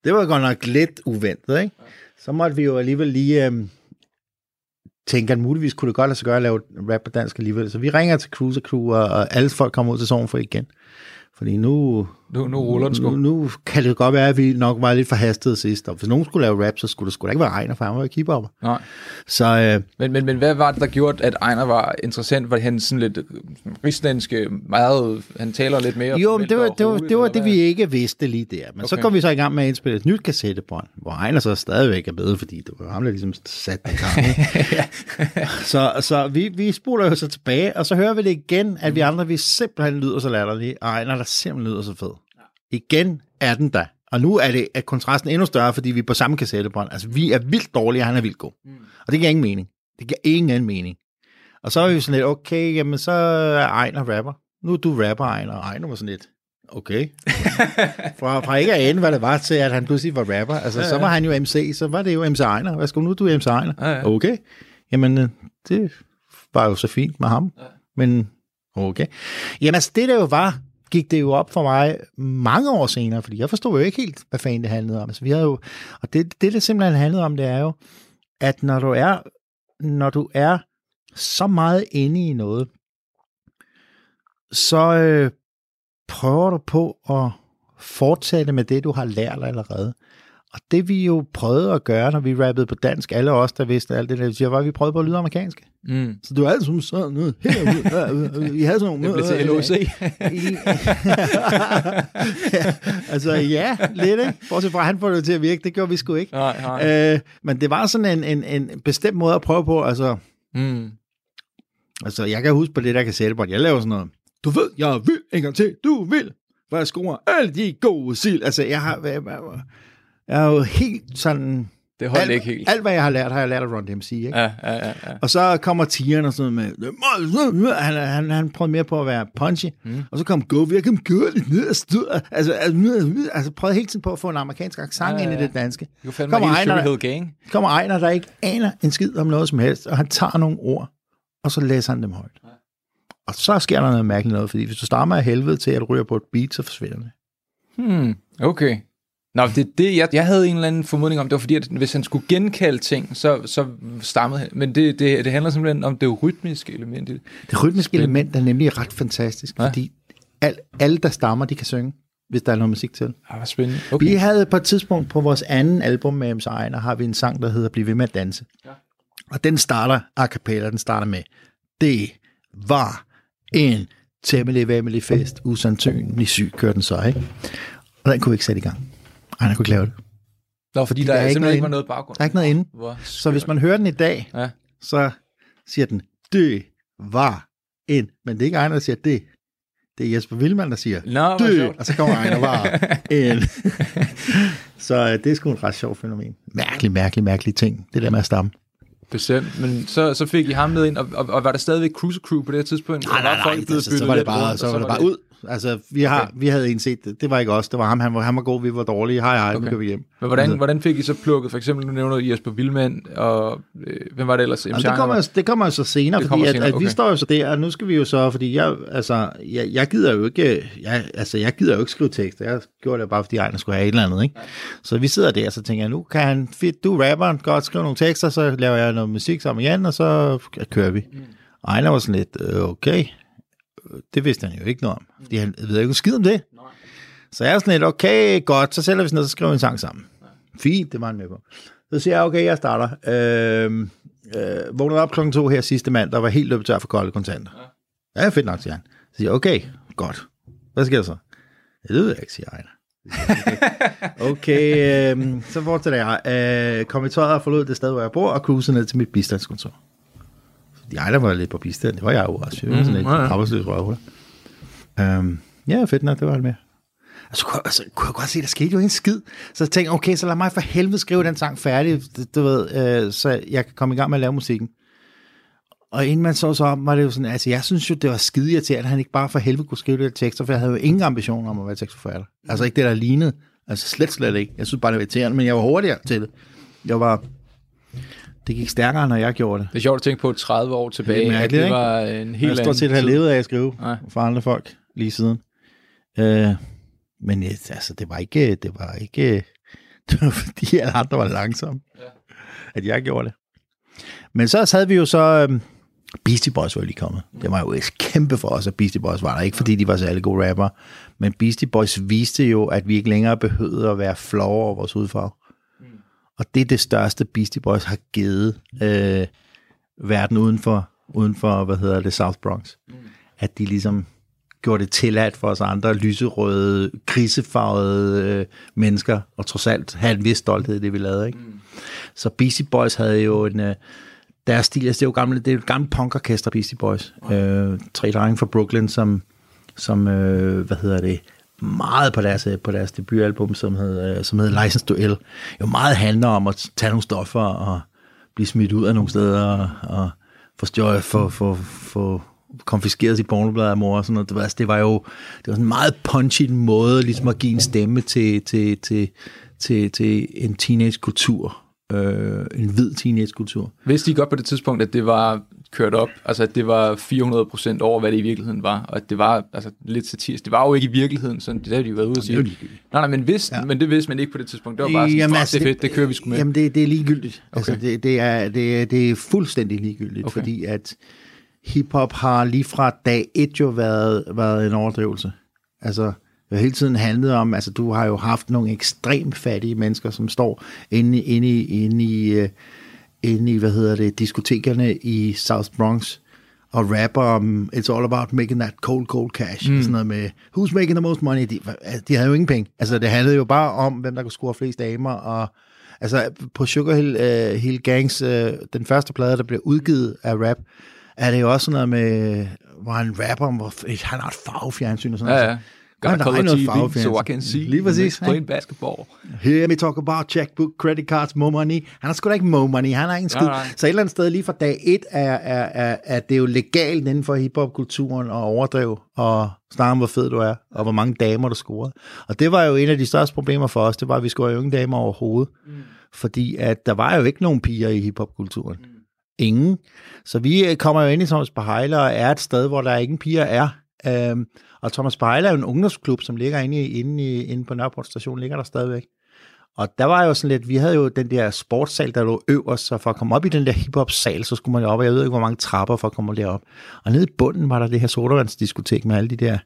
Det var godt nok lidt uventet, ikke? Så måtte vi jo alligevel lige øhm, tænke, at muligvis kunne det godt lade sig gøre at lave rap på dansk alligevel. Så vi ringer til Cruiser Crew, og, og alle folk kommer ud til Sogn for igen. Fordi nu, Nu, nu ruller den sgu. nu, nu kan det godt være, at vi nok var lidt for hastet sidst. Og hvis nogen skulle lave rap, så skulle det sgu da ikke være Ejner, for han var keeper. Nej. Så øh, Men, men, men hvad var det, der gjorde, at Ejner var interessant? Var han sådan lidt rigslandske, meget, han taler lidt mere? Jo, men det var det, var, roligt, det, var det vi ikke vidste lige der. Men okay. så kom vi så i gang med at indspille et nyt kassettebånd, hvor Ejner så stadigvæk er med, fordi det var ham, der ligesom satte den gang. [laughs] [laughs] så så vi, vi spoler jo så tilbage, og så hører vi det igen, at vi andre, vi simpelthen lyder så latterlige, og Ejner, der simpelthen lyder så fed. Igen er den der. Og nu er det at kontrasten endnu større, fordi vi er på samme kassettebånd. Altså, vi er vildt dårlige, og han er vildt god. Mm. Og det giver ingen mening. Det giver ingen mening. Og så er vi sådan lidt, okay, jamen så er Ejner rapper. Nu er du rapper, Ejner. Og Ejner var sådan lidt, okay. [laughs] fra, fra ikke at ane, hvad det var, til at han pludselig var rapper. Altså, ja, ja. så var han jo MC, så var det jo MC Ejner. Hvad skal nu er du MC Ejner? Ja, ja. Okay. Jamen, øh, det var jo så fint med ham. Ja. Men, okay. Jamen, altså, det der jo var, gik det jo op for mig mange år senere, fordi jeg forstod jo ikke helt, hvad fanden det handlede om. Altså, vi havde jo, og det, det, det simpelthen handlede om, det er jo, at når du er, når du er så meget inde i noget, så øh, prøver du på at fortsætte med det, du har lært allerede. Og det vi jo prøvede at gøre, når vi rappede på dansk, alle os, der vidste alt det der, siger, var, at vi prøvede på at lyde amerikansk. Mm. Så det var alt som sådan noget. Vi havde sådan nogle... Det blev til LOC. [laughs] ja, altså ja, lidt, ikke? Bortset fra, at han får det til at virke, det gjorde vi sgu ikke. Nej, nej. Øh, men det var sådan en, en, en bestemt måde at prøve på, altså, Mm. altså jeg kan huske på det der kassettebånd, jeg laver sådan noget, du ved, jeg vil en gang til, du vil, for jeg scorer alle de gode sild. Altså, jeg har, jeg, jeg, jeg er jo helt sådan, Det holdt alt, ikke helt. alt hvad jeg har lært, har jeg lært af Ron DMC, ikke? Ja, ja, ja. ja. Og så kommer Tieren og sådan noget med, han, han, han prøvede mere på at være punchy, mm. og så kom Go, jeg kan køre lidt ned og stød, altså, altså, altså prøvede hele tiden på at få en amerikansk accent Ja, ja, ja, ind i det danske. Du fandme Kommer Ejner, Gang. kommer Ejner, der ikke aner en skid om noget som helst, og han tager nogle ord, og så læser han dem højt. Og så sker der noget mærkeligt noget, fordi hvis du stammer af helvede til, at du ryger på et beat, så forsvinder det. Hmm, okay. Nå, det, det, jeg, jeg havde en eller anden formodning om, det var fordi, at hvis han skulle genkalde ting, så, så stammede han. Men det, det, det handler simpelthen om det rytmiske element det. Det rytmiske element er nemlig ret fantastisk, Ja. ja. fordi al, alle, der stammer, de kan synge, hvis der er noget musik til. Ah, hvor spændende. Okay. Vi havde på et tidspunkt på vores anden album med MC Ejner, har vi en sang, der hedder Bliv ved med at danse. Ja. Og den starter a cappella, den starter med, det var en temmelig væmmelig fest, usandsynlig syg, kørte den så, ikke? Og den kunne vi ikke sætte i gang. Ejner kunne ikke lave det. Nå, fordi der der, er ikke simpelthen noget ikke var noget baggrund. Der er ikke noget inde. Hvor Så hvis man hører den i dag, Ja. så siger den, det var en, men det er ikke Ejner, der siger det. Det er Jesper Willemann, der siger, Nå, sjovt. og så kommer Ejner var [laughs] en. [laughs] så øh, det er sgu et ret sjovt fænomen. Mærkelig, mærkelig, mærkelig ting, det der med at stamme. Bestemt, men så, så fik I ham med ind, og, og, og var der stadigvæk Cruiser Crew på det her tidspunkt? Nej, nej, Var folk nej, altså, så var det bare, rundt, så og var det bare ud. Altså, vi, har, Okay. vi havde en set det. Det var ikke os, det var ham. Han var, han var god, vi var dårlige. Hej, hej, okay. nu går vi hjem. Men hvordan, Altså, hvordan fik I så plukket, for eksempel, nu nævner I Jesper Vildmand, og øh, hvem var det ellers? Jamen, det, kommer, det kommer så senere, Det fordi at, senere, at vi okay. står jo så der, og nu skal vi jo så, fordi jeg, altså, jeg, jeg gider jo ikke, jeg, altså, jeg gider jo ikke skrive tekster, jeg gjorde det bare, fordi Ejner skulle have et eller andet, ikke? Så vi sidder der, så tænker jeg, nu kan han, fedt, du er rapperen, godt skrive nogle tekster, så laver jeg noget musik sammen med Jan, og så kører vi. Mm. Ejner var sådan lidt, øh, okay, det vidste han jo ikke noget om, fordi han ved ikke skid om det. Nej. Så jeg er sådan lidt, okay, godt, så sætter vi sådan noget, så skriver vi en sang sammen. Fint, det var han med på. Så siger jeg, okay, jeg starter. Øh, øh, vågnede op klokken to her sidste mand, der var helt løbet tør for kolde kontanter. Ja, fedt nok, siger han. Så siger jeg, okay, godt. Hvad sker der så? Det ved jeg ikke, siger Ejner. [laughs] Okay, øh, så fortsætter jeg. Øh, kom i tøjet og forlod det sted, hvor jeg bor, og cruisede ned til mit bistandskontor. Fordi Ejner var lidt på bistand, det var jeg jo også. Jeg var sådan lidt ja, ja. arbejdsløs røvhul. Øhm, ja, fedt nok, det var det med. Og så kunne, jeg- altså, kunne jeg godt se, der skete jo en skid. Så jeg tænkte, okay, så lad mig for helvede skrive den sang færdig, du, du ved, øh, så jeg kan komme i gang med at lave musikken. Og inden man så så om, var det jo sådan, altså jeg synes jo, det var skide irriterende, at han ikke bare for helvede kunne skrive det der tekster, for jeg havde jo ingen ambitioner om at være tekstforfatter. Altså ikke det, der lignede. Altså slet, slet ikke. Jeg synes bare, det var irriterende, men jeg var hurtigere til det. Jeg var, Det gik stærkere, når jeg gjorde det. Det er sjovt at tænke på 30 år tilbage, Det mærkeligt, at det ikke? var en Jeg helt har stort anden set tid. levet af at skrive Nej. for andre folk lige siden. Øh, men øh, altså, det var ikke, det var ikke, [laughs] det var fordi alle andre var langsomme, Ja. at jeg gjorde det. Men så havde vi jo så, øhm, Beastie Boys var jo lige kommet. Det var jo et kæmpe for os, at Beastie Boys var der. Ikke fordi de var særlig gode rapper, men Beastie Boys viste jo, at vi ikke længere behøvede at være flove over vores hudfarve. Og det er det største, Beastie Boys har givet øh, verden uden for, uden for, hvad hedder det, South Bronx. Mm. At de ligesom gjorde det tilladt for os andre lyserøde, krisefarvede øh, mennesker, og trods alt have en vis stolthed i det, vi lavede. Ikke? Mm. Så Beastie Boys havde jo en... Øh, deres stil, altså det er jo gamle, det er jo et gammelt punkorkester, Beastie Boys. Øh, tre drenge fra Brooklyn, som, som øh, hvad hedder det, meget på deres, øh, på deres debutalbum, som hed, øh, som hed License Duel, Jo meget handler om at tage nogle stoffer og blive smidt ud af nogle steder og, og få, stjø, få, få, få konfiskeret sit pornoblad af mor og sådan noget. Det var, altså, det var jo det var sådan en meget punchy måde ligesom at give en stemme til, til, til, til, til en teenage-kultur. Øh, en hvid teenage-kultur. Vidste I godt på det tidspunkt, at det var kørt op, altså at det var 400% over, hvad det i virkeligheden var, og at det var altså, lidt satirisk. Det var jo ikke i virkeligheden, sådan det har de jo været ude at sige. Nej, nej, men, vidste, ja. men det vidste man ikke på det tidspunkt. Det var bare sådan, Jamen, altså, det er fedt, det kører vi sgu med. Jamen, det, det er ligegyldigt. Okay. Altså, det, det, er, det, er, det er fuldstændig ligegyldigt, okay. fordi at hiphop har lige fra dag et jo været, været en overdrivelse. Altså, det har hele tiden handlet om, altså du har jo haft nogle ekstremt fattige mennesker, som står inde, inde, inde, i, øh, inde i, hvad hedder det, diskotekerne i South Bronx, og rapper om, it's all about making that cold, cold cash. Mm. Sådan noget med, who's making the most money? De, altså, de havde jo ingen penge. Altså, det handlede jo bare om, hvem der kunne score flest damer, og altså, på Sugar Hill, uh, Hill Gangs, uh, den første plade, der blev udgivet af rap, er det jo også sådan noget med, hvor han rapper om, hvor han har et farvefjernsyn og sådan Ja, noget. ja. Gør Got a der color noget TV, so I can see. Lige præcis, Playing ikke? basketball. Hear me talk about checkbook, credit cards, more money. Han har sgu da ikke more money, han har ingen skid. Nej, nej. Så et eller andet sted lige fra dag et er, er, er, er det jo legalt inden for hiphop-kulturen at overdrive og snakke om, hvor fed du er, og hvor mange damer du scorede. Og det var jo en af de største problemer for os, det var, at vi scorede jo ingen damer overhovedet. Mm. Fordi at der var jo ikke nogen piger i hiphop-kulturen. Mm. Ingen. Så vi øh, kommer jo ind i Bahejler og er et sted, hvor der ingen piger er. Øhm, og Thomas Bahejler er jo en ungdomsklub, som ligger inde, i, inde, i, inde på Nørreport station, ligger der stadigvæk. Og der var jo sådan lidt, vi havde jo den der sportssal, der lå øverst, så for at komme op i den der hiphop-sal, så skulle man jo op, og jeg ved ikke, hvor mange trapper for at komme derop. Og nede i bunden var der det her sodavandsdiskotek med alle de der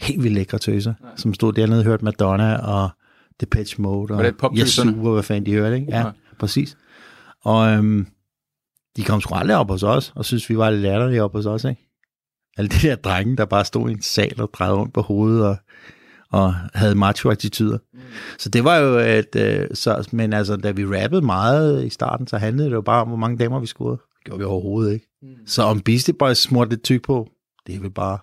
helt vildt lækre tøser, ja. som stod dernede og hørte Madonna og Depeche Mode og? Yasu og hvad fanden de hørte, ikke? Ja, ja. præcis. Og øhm, de kom sgu aldrig op hos os, og synes vi var lidt latterlige op hos os, ikke? Alle de der drenge, der bare stod i en sal og drejede rundt på hovedet og, og havde macho-attityder. Mm. Så det var jo et... Øh, så, men altså, da vi rappede meget i starten, så handlede det jo bare om, hvor mange damer vi scorede. Det gjorde vi overhovedet ikke. Mm. Så om Beastie Boys smurte lidt tyk på, det er vel bare...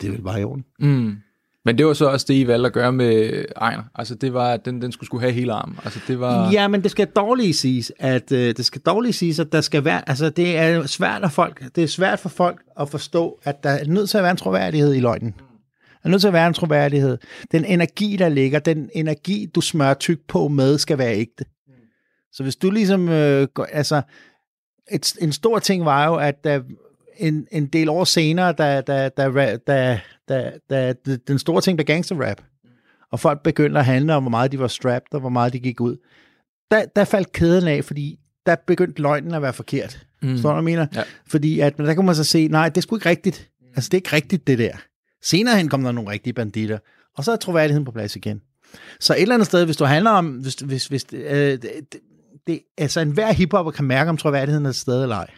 Det er vel bare i orden. Mm. Men det var så også det, I valgte at gøre med Ejner. Altså, det var, at den, den skulle skulle have hele armen. Altså, det var... Ja, men det skal dårligt siges, at øh, det skal dårligt siges, at der skal være, altså det er svært at folk, det er svært for folk at forstå, at der er nødt til at være en troværdighed i løgnen. Der er nødt til at være en troværdighed. Den energi, der ligger, den energi, du smører tyk på med, skal være ægte. Så hvis du ligesom, øh, går, altså, et, en stor ting var jo, at der, en, en del år senere, da, da, da, da, da, da, da den store ting blev gangsterrap, og folk begyndte at handle om, hvor meget de var strapped, og hvor meget de gik ud, der, der faldt kæden af, fordi der begyndte løgnen at være forkert. Mm. Står du, mener? Ja. Fordi at, men der kunne man så se, nej, det er sgu ikke rigtigt. Altså, det er ikke rigtigt, det der. Senere hen kom der nogle rigtige banditter, og så er troværdigheden på plads igen. Så et eller andet sted, hvis du handler om, hvis, hvis, hvis øh, det, det, det, altså enhver hiphopper kan mærke, om troværdigheden er til stede eller ej.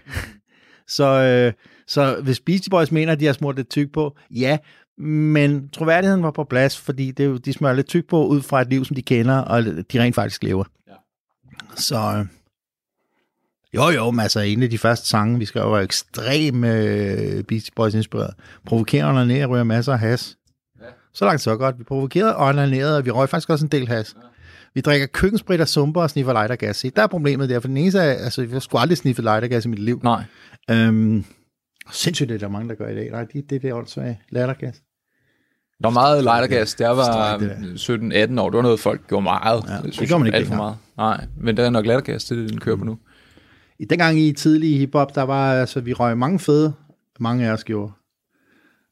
Så, øh, så hvis Beastie Boys mener, at de har smurt lidt tyk på, ja, men troværdigheden var på plads, fordi det, er jo- de smører lidt tyk på ud fra et liv, som de kender, og de rent faktisk lever. Ja. Så øh, jo jo, men altså en af de første sange, vi skrev, var ekstrem øh, Beastie Boys inspireret. Provokerende og ned, ryger masser af has. Ja. Så langt så godt. Vi provokerede og onanerede, og vi røg faktisk også en del has. Ja. Vi drikker køkkensprit og sumper og sniffer lightergas. Se, Der er problemet der, for den eneste er, altså, jeg har sgu aldrig sniffet lightergas i mit liv. Nej. Øhm, sindssygt, det er der mange, der gør i dag. Nej, det, det, det er åndssvagt. Lattergas. Der var meget lightergas. Der var Stræk det 17-18 år. Det var noget, folk gjorde meget. Ja, det synes, gør man ikke alt for meget. Nej, men der er nok lattergas, det er det, den kører på nu. I dengang i tidlig hiphop, der var, altså, vi røg mange fede, mange af os gjorde.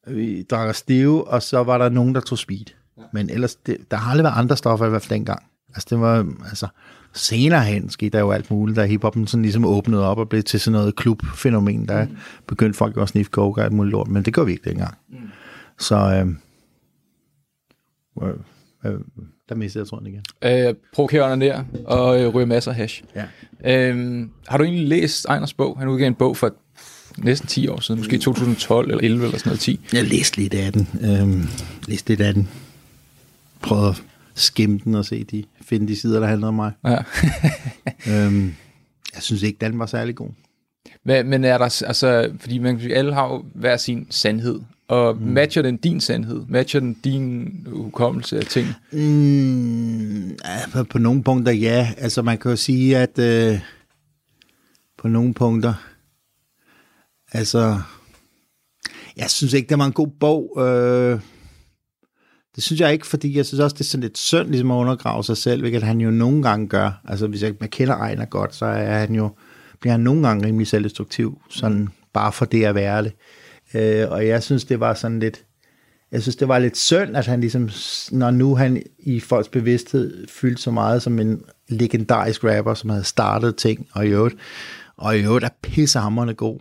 Vi drak stive, og så var der nogen, der tog speed. Ja. Men ellers, det, der har aldrig været andre stoffer, i hvert fald dengang. Altså, det var, altså, senere hen skete der jo alt muligt, da hiphoppen sådan ligesom åbnede op og blev til sådan noget klubfænomen, der mm. begyndte folk jo at sniffe coke og alt muligt lort, men det gør vi ikke dengang. Mm. Så, øh, øh, øh, der mistede jeg tråden igen. Øh, provokerer ned og øh, ryger masser af hash. Ja. Øhm, har du egentlig læst Ejners bog? Han udgav en bog for næsten 10 år siden, måske 2012 eller 11 eller sådan noget 10. Jeg læste lidt af den. Øhm, læste lidt af den. Prøvede at skimme den og se de, finde de sider, der handler om mig. Ja. [laughs] øhm, jeg synes ikke, den var særlig god. Men, men er der, altså, fordi man kan sige, alle har jo hver sin sandhed, og mm. matcher den din sandhed? Matcher den din hukommelse af ting? Mm, ja, på, på nogle punkter ja. Altså man kan jo sige, at øh, på nogle punkter, altså, jeg synes ikke, det var en god bog. Øh, det synes jeg ikke, fordi jeg synes også, det er sådan lidt synd ligesom at undergrave sig selv, hvilket han jo nogle gange gør. Altså hvis jeg, man kender Ejner godt, så er han jo, bliver han nogle gange rimelig selvdestruktiv, sådan bare for det at være det. Øh, og jeg synes, det var sådan lidt, jeg synes, det var lidt synd, at han ligesom, når nu han i folks bevidsthed fyldte så meget som en legendarisk rapper, som havde startet ting, og i øvrigt, og i øvrigt er pissehammerende god,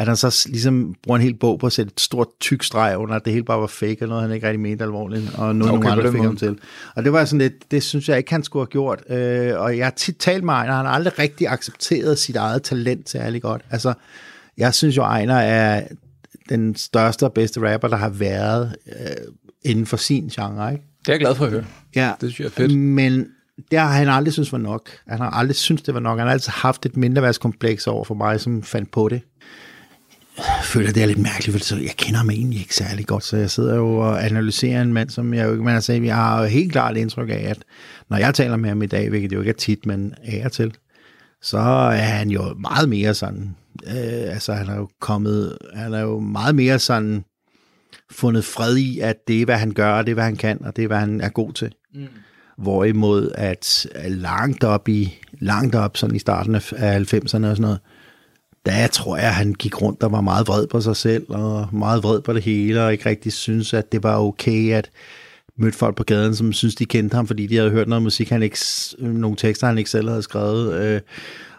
at han så ligesom bruger en hel bog på at sætte et stort tyk streg under, at det hele bare var fake, og noget han ikke rigtig mente alvorligt, og noget okay, nogle andre fik ham til. Og det var sådan lidt, det synes jeg ikke, han skulle have gjort. Øh, og jeg har tit talt med Ejner, han har aldrig rigtig accepteret sit eget talent særlig godt. Altså, jeg synes jo, Ejner er den største og bedste rapper, der har været øh, inden for sin genre, ikke? Det er jeg glad for at høre. Ja. Det synes jeg er fedt. Men det har han aldrig synes var nok. Han har aldrig synes det var nok. Han har altid haft et mindreværdskompleks over for mig, som fandt på det. Føler, det er lidt mærkeligt, for jeg kender ham egentlig ikke særlig godt, så jeg sidder jo og analyserer en mand, som jeg jo ikke, man har jeg har helt klart indtryk af, at når jeg taler med ham i dag, hvilket jo ikke er tit, men er til, så er han jo meget mere sådan, øh, altså han er jo kommet, han er jo meget mere sådan fundet fred i, at det er, hvad han gør, og det er, hvad han kan, og det er, hvad han er god til. Mm. Hvorimod at langt op i, langt op sådan i starten af 90'erne og sådan noget, der tror jeg, at han gik rundt og var meget vred på sig selv, og meget vred på det hele, og ikke rigtig synes, at det var okay, at mødte folk på gaden, som synes, de kendte ham, fordi de havde hørt noget musik, han ikke, øh, nogle tekster, han ikke selv havde skrevet, øh,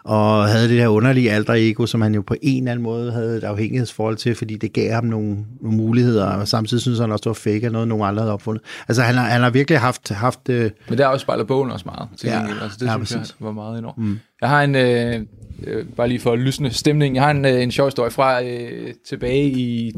og havde det der underlige alter ego, som han jo på en eller anden måde havde et afhængighedsforhold til, fordi det gav ham nogle, nogle muligheder, og samtidig synes han også, det var fake af noget, nogen andre havde opfundet. Altså han har, han har virkelig haft... haft øh... Men også spejlet bogen også meget, til ja, altså, det ja, synes præcis. jeg var meget enormt. Mm. Jeg har en, øh, øh, bare lige for at lysne stemning, jeg har en, øh, en sjov historie fra øh, tilbage i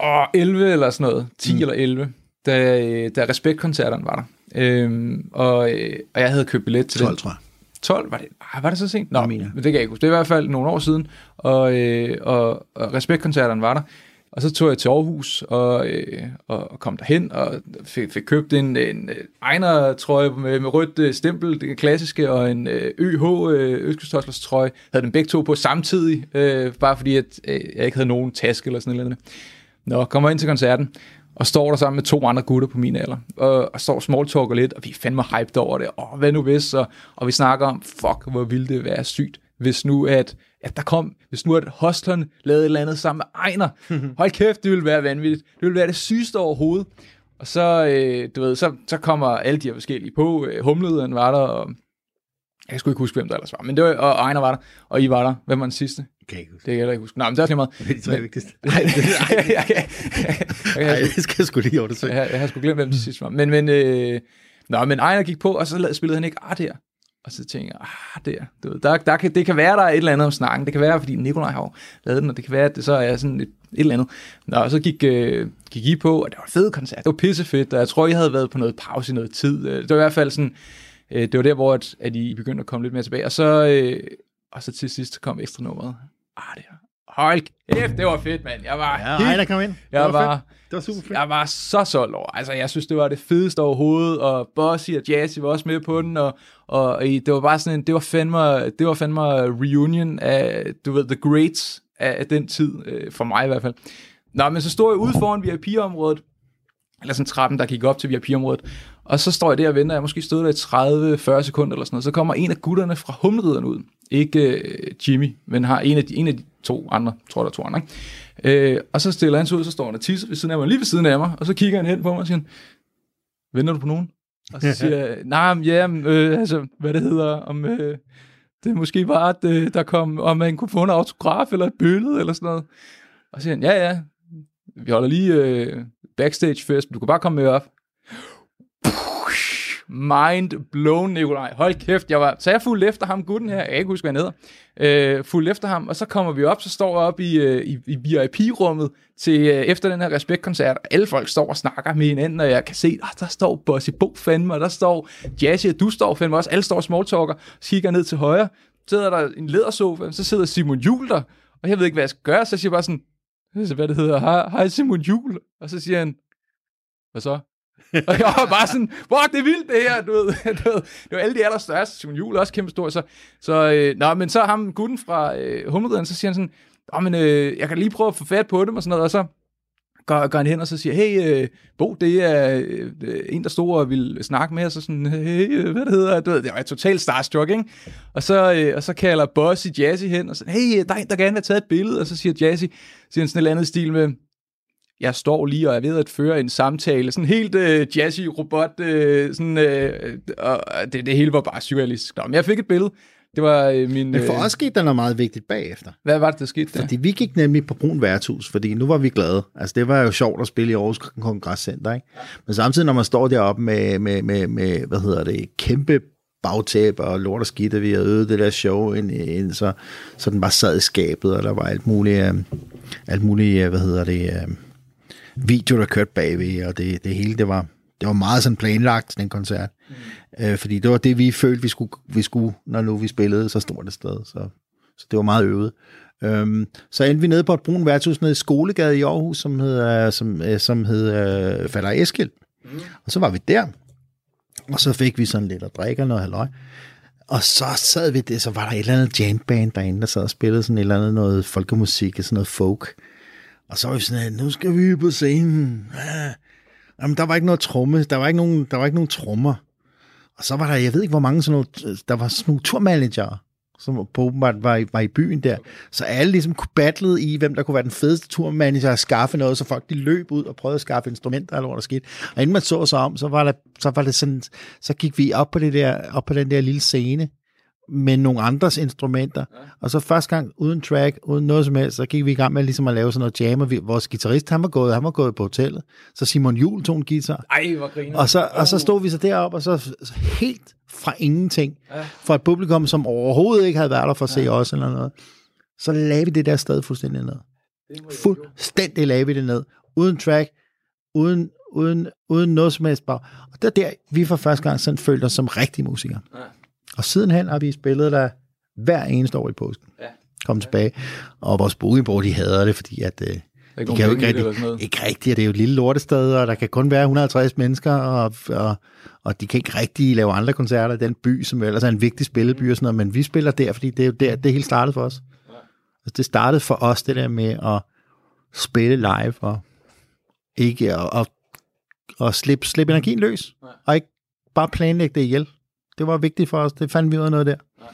åh, 11 eller sådan noget, 10 mm. eller 11, da, øh, da Respektkoncerterne var der. Øhm, og, øh, og jeg havde købt billet til 12, den. tror jeg. 12? Var det, ah, var det så sent? Nå, men det kan jeg ikke huske. Det er i hvert fald nogle år siden, og, øh, og, og Respektkoncerterne var der. Og så tog jeg til Aarhus og, øh, og kom derhen og fik, fik købt en, en Ejner-trøje med, med rødt øh, stempel, det klassiske, og en øh, ØH øh, trøje. Havde den begge to på samtidig, øh, bare fordi at, øh, jeg ikke havde nogen taske eller sådan noget. Nå, kommer ind til koncerten, og står der sammen med to andre gutter på min alder, og, og står smalltalker lidt, og vi er fandme hyped over det, og hvad nu hvis, og, og vi snakker om, fuck, hvor ville det være sygt, hvis nu at, at der kom, hvis nu at Hostlerne lavede et eller andet sammen med Ejner, [laughs] hold kæft, det ville være vanvittigt, det ville være det sygeste overhovedet, og så, øh, du ved, så, så kommer alle de her forskellige på, øh, Humlederen var der, og jeg skulle ikke huske, hvem der ellers var, men det var, og Ejner var der, og I var der, hvem var den sidste? Kan ikke huske. Det kan jeg ikke huske. Nej, men det er også lige meget. [laughs] [laughs] Det er de tre vigtigste. Nej, det skal jeg sgu lige over det selv. Jeg, jeg har sgu glemt, hvem det sidste var. Men, men, øh, nå, men Ejner gik på, og så spillede han ikke ah der. Og så tænkte jeg, ah, der, du ved, der, der kan, det kan være, der er et eller andet om snakken. Det kan være, fordi Nikolaj har lavet den, og det kan være, at det så er sådan et, et eller andet. Nå, og så gik, øh, gik I på, og det var en fed koncert. Det var pissefedt, og jeg tror, I havde været på noget pause i noget tid. Det var i hvert fald sådan, øh, det var der, hvor at, at I begyndte at komme lidt mere tilbage. Og så, øh, og så til sidst kom ekstra nummeret. Ah, det hold kæft, det var fedt, mand. Jeg var ja, helt, der kom ind. Det jeg var, var, fedt. det var super fedt. Jeg var så solgt over. Altså, jeg synes, det var det fedeste overhovedet, og Bossy og Jazzy var også med på den, og, og det var bare sådan en, det var fandme, det var fandme reunion af, du ved, the greats af, af den tid, øh, for mig i hvert fald. Nå, men så stod jeg ude foran VIP-området, eller sådan trappen, der gik op til VIP-området, og så står jeg der og venter, jeg måske stod der i 30-40 sekunder eller sådan noget, så kommer en af gutterne fra Humlederen ud, ikke øh, Jimmy, men har en af, de, en af de to andre, tror der er to andre. Ikke? Øh, og så stiller han sig ud, så står han og tisser ved siden af mig, lige ved siden af mig, og så kigger han hen på mig og siger, venter du på nogen? Og så siger jeg, nej, nah, ja, øh, altså, hvad det hedder, om øh, det måske var, at øh, der kom, om man kunne få en autograf eller et billede eller sådan noget. Og så siger han, ja, ja, vi holder lige øh, backstage fest, du kan bare komme med op. Mind blown, Nikolaj. Hold kæft, jeg var, så jeg fulgte efter ham, gutten her, jeg kan ikke huske, hvad han hedder, øh, fulgte efter ham, og så kommer vi op, så står jeg op i, øh, i, i VIP-rummet til øh, efter den her respektkoncert, og alle folk står og snakker med hinanden, og jeg kan se, ah, der står Bossy Bo fandme, og der står Jazzy, og du står fandme også, alle står og smalltalker, så kigger ned til højre, så sidder der en ledersofa, så sidder Simon Jul der, og jeg ved ikke, hvad jeg skal gøre, så siger jeg bare sådan, hvad det hedder, hej, hej Simon Jul, og så siger han, hvad så? [laughs] og jeg var bare sådan, hvor det er vildt det her, du ved, [laughs] du ved. Det var alle de allerstørste, Simon Jul også kæmpe stor, så, så øh, nå, men så ham gutten fra øh, Hummelreden, så siger han sådan, Åh, men øh, jeg kan lige prøve at få fat på dem og sådan noget, og så går, går han hen og så siger, hey, øh, Bo, det er øh, en, der stod og ville snakke med og så sådan, hey, øh, hvad det hedder, du ved, det var totalt starstruck, ikke? Og så, øh, og så kalder Bossy Jazzy hen, og så, hey, øh, der er en, der gerne vil have taget et billede, og så siger Jazzy, siger han sådan et andet stil med, jeg står lige og er ved at føre en samtale, sådan helt øh, jazzy robot, øh, sådan, øh, og det, det hele var bare surrealistisk. Nå, men jeg fik et billede. Det var øh, min... Men for øh, os skete der noget meget vigtigt bagefter. Hvad var det, der skete der? Fordi vi gik nemlig på Brun Værtshus, fordi nu var vi glade. Altså det var jo sjovt at spille i Aarhus Kongresscenter, ikke? Men samtidig, når man står deroppe med, med, med, med hvad hedder det, kæmpe bagtæp og lort og skidt, at vi havde øvet det der show, ind, ind, så, så den bare sad i skabet, og der var alt muligt, øh, alt muligt øh, hvad hedder det, øh, video, der kørte bagved, og det, det hele, det var, det var meget sådan planlagt, den koncert. Mm. Øh, fordi det var det, vi følte, vi skulle, vi skulle, når nu vi spillede så stort et sted. Så, så det var meget øvet. Øhm, så endte vi nede på et brun værtshus nede i Skolegade i Aarhus, som hed, som, som hed øh, Falder Eskild. Mm. Og så var vi der, og så fik vi sådan lidt at drikke og noget halvøj. Og så sad vi det, så var der et eller andet jamband derinde, der sad og spillede sådan et eller andet noget folkemusik, sådan noget folk. Og så var vi sådan, nu skal vi på scenen. Ja. Jamen, der var ikke noget tromme, der var ikke nogen, der var ikke nogen trommer. Og så var der, jeg ved ikke hvor mange sådan nogle, der var sådan nogle turmanager, som på åbenbart var, i, var i byen der. Så alle ligesom kunne battle i, hvem der kunne være den fedeste turmanager at skaffe noget, så folk de løb ud og prøvede at skaffe instrumenter eller hvad der skete. Og inden man så sig om, så var, der, så var det sådan, så gik vi op på, det der, op på den der lille scene, med nogle andres instrumenter. Ja. Og så første gang uden track, uden noget som helst, så gik vi i gang med ligesom at lave sådan noget jam, og vi, vores guitarist, han var gået, han var gået på hotellet. Så Simon Jul tog en guitar. Ej, hvor griner. Og så, og så stod vi så deroppe, og så helt fra ingenting, ja. for et publikum, som overhovedet ikke havde været der for at se ja. os eller noget, så lagde vi det der sted fuldstændig ned. Fuldstændig lagde vi det ned. Uden track, uden, uden, uden noget som helst bare. Og det er der, vi for første gang sådan følte os som rigtige musikere. Ja. Og sidenhen har vi spillet der hver eneste år i påsken. Ja. Kom tilbage. Og vores bookingboard, de hader det, fordi at... Øh, de kan jo ikke rigtig, ikke rigtigt, det er jo et lille lortested, og der kan kun være 150 mennesker, og, og, og de kan ikke rigtig lave andre koncerter i den by, som ellers er en vigtig spilleby og sådan noget, men vi spiller der, fordi det er jo der, det hele startede for os. Ja. Altså, det startede for os, det der med at spille live, og ikke at, og, og slippe, slippe energien løs, ja. og ikke bare planlægge det ihjel. Det var vigtigt for os. Det fandt vi ud af noget der. Ja.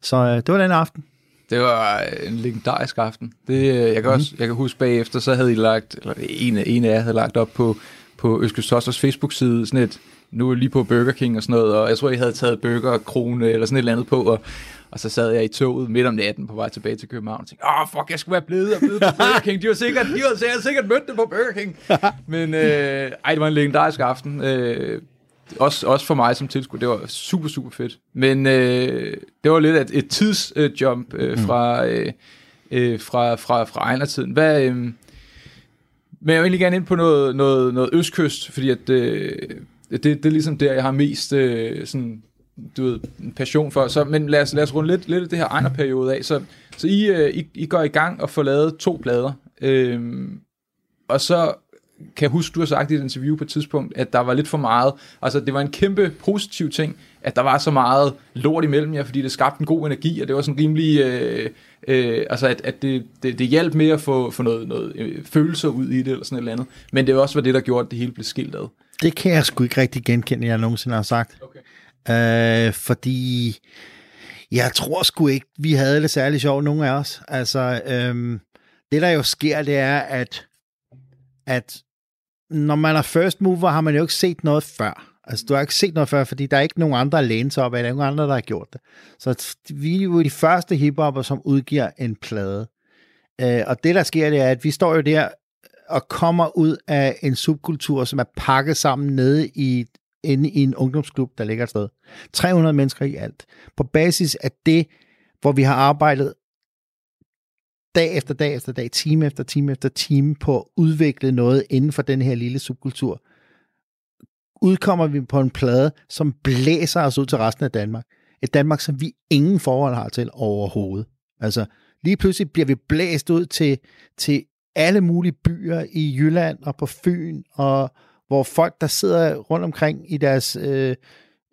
Så øh, det var den aften. Det var en legendarisk aften. Det, øh, jeg, kan mm. også, jeg kan huske bagefter, så havde I lagt, eller en, en af jer havde lagt op på, på Øskes Tosters Facebook-side, sådan et, nu er lige på Burger King og sådan noget, og jeg tror, I havde taget Burger Krone eller sådan et eller andet på, og, og så sad jeg i toget midt om natten på vej tilbage til København og tænkte, åh, fuck, jeg skulle være blevet og blevet på Burger King. De var sikkert, de var sikkert, sikkert mødt det på Burger King. [laughs] Men øh, ej, det var en legendarisk aften. Øh, også, også for mig som tilskuer, det var super, super fedt. Men øh, det var lidt et, et tidsjump øh, mm. fra, øh, øh, fra, fra, fra Ejner-tiden. Hvad, øh, men jeg vil egentlig gerne ind på noget, noget, noget østkyst, fordi at, øh, det, det er ligesom der, jeg har mest øh, sådan, du ved, passion for. Så, men lad os, lad os runde lidt, lidt af det her Ejner-periode af. Så, så I, øh, I, I går i gang og får lavet to plader. Øh, og så kan huske, du har sagt i et interview på et tidspunkt, at der var lidt for meget, altså det var en kæmpe positiv ting, at der var så meget lort imellem jer, fordi det skabte en god energi, og det var sådan rimelig, øh, øh, altså at, at det, det, det hjalp med at få, få noget, noget øh, følelser ud i det, eller sådan et eller andet, men det var også var det, der gjorde, at det hele blev skilt ad. Det kan jeg sgu ikke rigtig genkende, jeg nogensinde har sagt. Okay. Øh, fordi Jeg tror sgu ikke, vi havde det særlig sjovt, nogen af os. Altså, øhm, det der jo sker, det er, at, at når man er first mover, har man jo ikke set noget før. Altså, du har ikke set noget før, fordi der er ikke nogen andre, der sig op af, der er nogen andre, der har gjort det. Så vi er jo de første hiphopper, som udgiver en plade. Øh, og det, der sker, det er, at vi står jo der og kommer ud af en subkultur, som er pakket sammen nede i inde i en ungdomsklub, der ligger et sted. 300 mennesker i alt. På basis af det, hvor vi har arbejdet dag efter dag efter dag, time efter time efter time på at udvikle noget inden for den her lille subkultur, udkommer vi på en plade, som blæser os ud til resten af Danmark. Et Danmark, som vi ingen forhold har til overhovedet. Altså, lige pludselig bliver vi blæst ud til, til alle mulige byer i Jylland og på Fyn, og hvor folk, der sidder rundt omkring i deres, øh,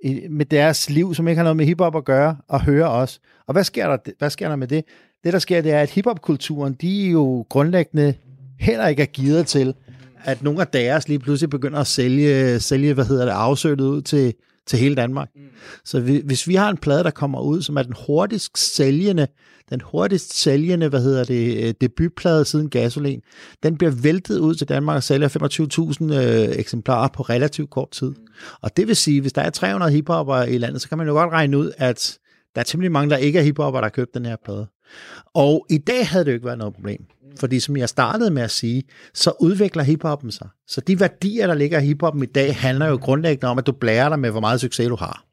i, med deres liv, som ikke har noget med hiphop at gøre, og hører os. Og hvad sker der, hvad sker der med det? Det, der sker, det er, at hiphopkulturen, de er jo grundlæggende heller ikke er givet til, at nogle af deres lige pludselig begynder at sælge, sælge hvad hedder det, afsøget ud til, til hele Danmark. Mm. Så vi, hvis vi har en plade, der kommer ud, som er den hurtigst sælgende, den hurtigst sælgende, hvad hedder det, øh, debutplade siden Gasolin, den bliver væltet ud til Danmark og sælger 25.000 øh, eksemplarer på relativt kort tid. Mm. Og det vil sige, hvis der er 300 hiphopper i landet, så kan man jo godt regne ud, at der er temmelig mange, der ikke er hiphopper, der har købt den her plade. Og i dag havde det jo ikke været noget problem. Fordi som jeg startede med at sige, så udvikler hiphoppen sig. Så de værdier, der ligger i hiphoppen i dag, handler jo grundlæggende om, at du blærer dig med, hvor meget succes du har.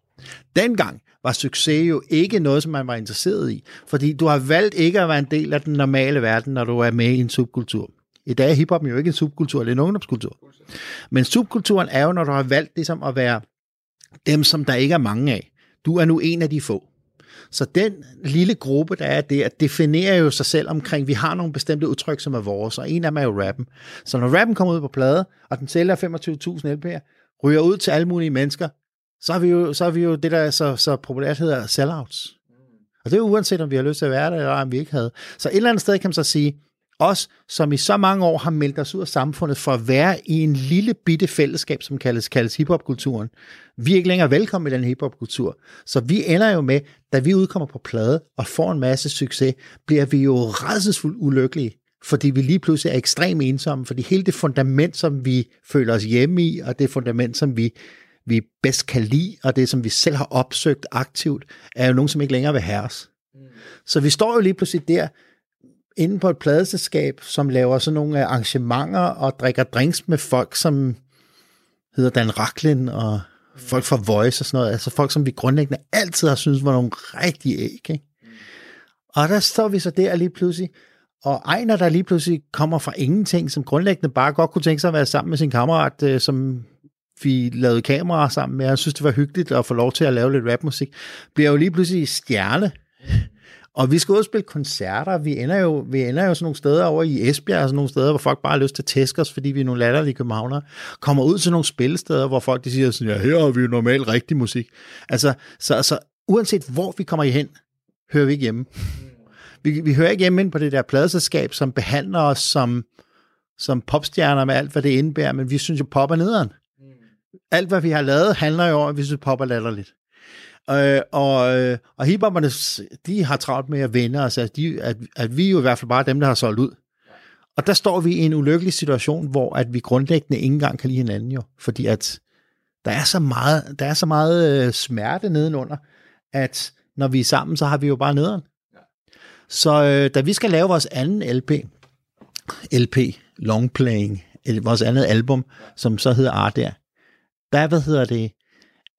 Dengang var succes jo ikke noget, som man var interesseret i, fordi du har valgt ikke at være en del af den normale verden, når du er med i en subkultur. I dag er hiphoppen jo ikke en subkultur, det er en ungdomskultur. Men subkulturen er jo, når du har valgt ligesom at være dem, som der ikke er mange af. Du er nu en af de få. Så den lille gruppe, der er der, definerer jo sig selv omkring, vi har nogle bestemte udtryk, som er vores, og en af dem er jo rappen. Så når rappen kommer ud på plade, og den sælger 25.000 LP'er, ryger ud til alle mulige mennesker, så er vi jo, så er vi jo det, der så, så populært hedder sellouts. Og det er jo uanset, om vi har lyst til at være der, eller om vi ikke havde. Så et eller andet sted kan man så sige, os, som i så mange år har meldt os ud af samfundet for at være i en lille bitte fællesskab, som kaldes, kaldes hiphopkulturen. Vi er ikke længere velkommen i den hiphopkultur. Så vi ender jo med, da vi udkommer på plade og får en masse succes, bliver vi jo redselsfuldt ulykkelige, fordi vi lige pludselig er ekstremt ensomme, fordi hele det fundament, som vi føler os hjemme i, og det fundament, som vi, vi bedst kan lide, og det, som vi selv har opsøgt aktivt, er jo nogen, som ikke længere vil have os. Mm. Så vi står jo lige pludselig der, inde på et pladeselskab, som laver sådan nogle øh, arrangementer og drikker drinks med folk, som hedder Dan Raklin og folk fra Voice og sådan noget. Altså folk, som vi grundlæggende altid har syntes var nogle rigtige æg. Ikke? Og der står vi så der lige pludselig, og Ejner, der lige pludselig kommer fra ingenting, som grundlæggende bare godt kunne tænke sig at være sammen med sin kammerat, øh, som vi lavede kameraer sammen med, og jeg synes, det var hyggeligt at få lov til at lave lidt rapmusik, bliver jo lige pludselig stjerne og vi skal også spille koncerter. Vi ender jo, vi ender jo sådan nogle steder over i Esbjerg, sådan nogle steder, hvor folk bare har lyst til at tæske os, fordi vi er nogle latterlige københavnere. Kommer ud til nogle spillesteder, hvor folk de siger sådan, ja, her har vi jo normalt rigtig musik. Altså, så, altså, uanset hvor vi kommer hen, hører vi ikke hjemme. Vi, vi hører ikke hjemme ind på det der pladeselskab, som behandler os som, som popstjerner med alt, hvad det indebærer, men vi synes jo, pop er nederen. Alt, hvad vi har lavet, handler jo om, at vi synes, pop er latterligt. Øh, og, øh, og hiphopperne, de har travlt med at vende os, at, de, at, at vi er jo i hvert fald bare dem, der har solgt ud. Og der står vi i en ulykkelig situation, hvor at vi grundlæggende ikke engang kan lide hinanden jo, fordi at der er så meget, der er så meget øh, smerte nedenunder, at når vi er sammen, så har vi jo bare nederen. Ja. Så øh, da vi skal lave vores anden LP, LP, long playing, vores andet album, som så hedder Art der, der, hvad hedder det,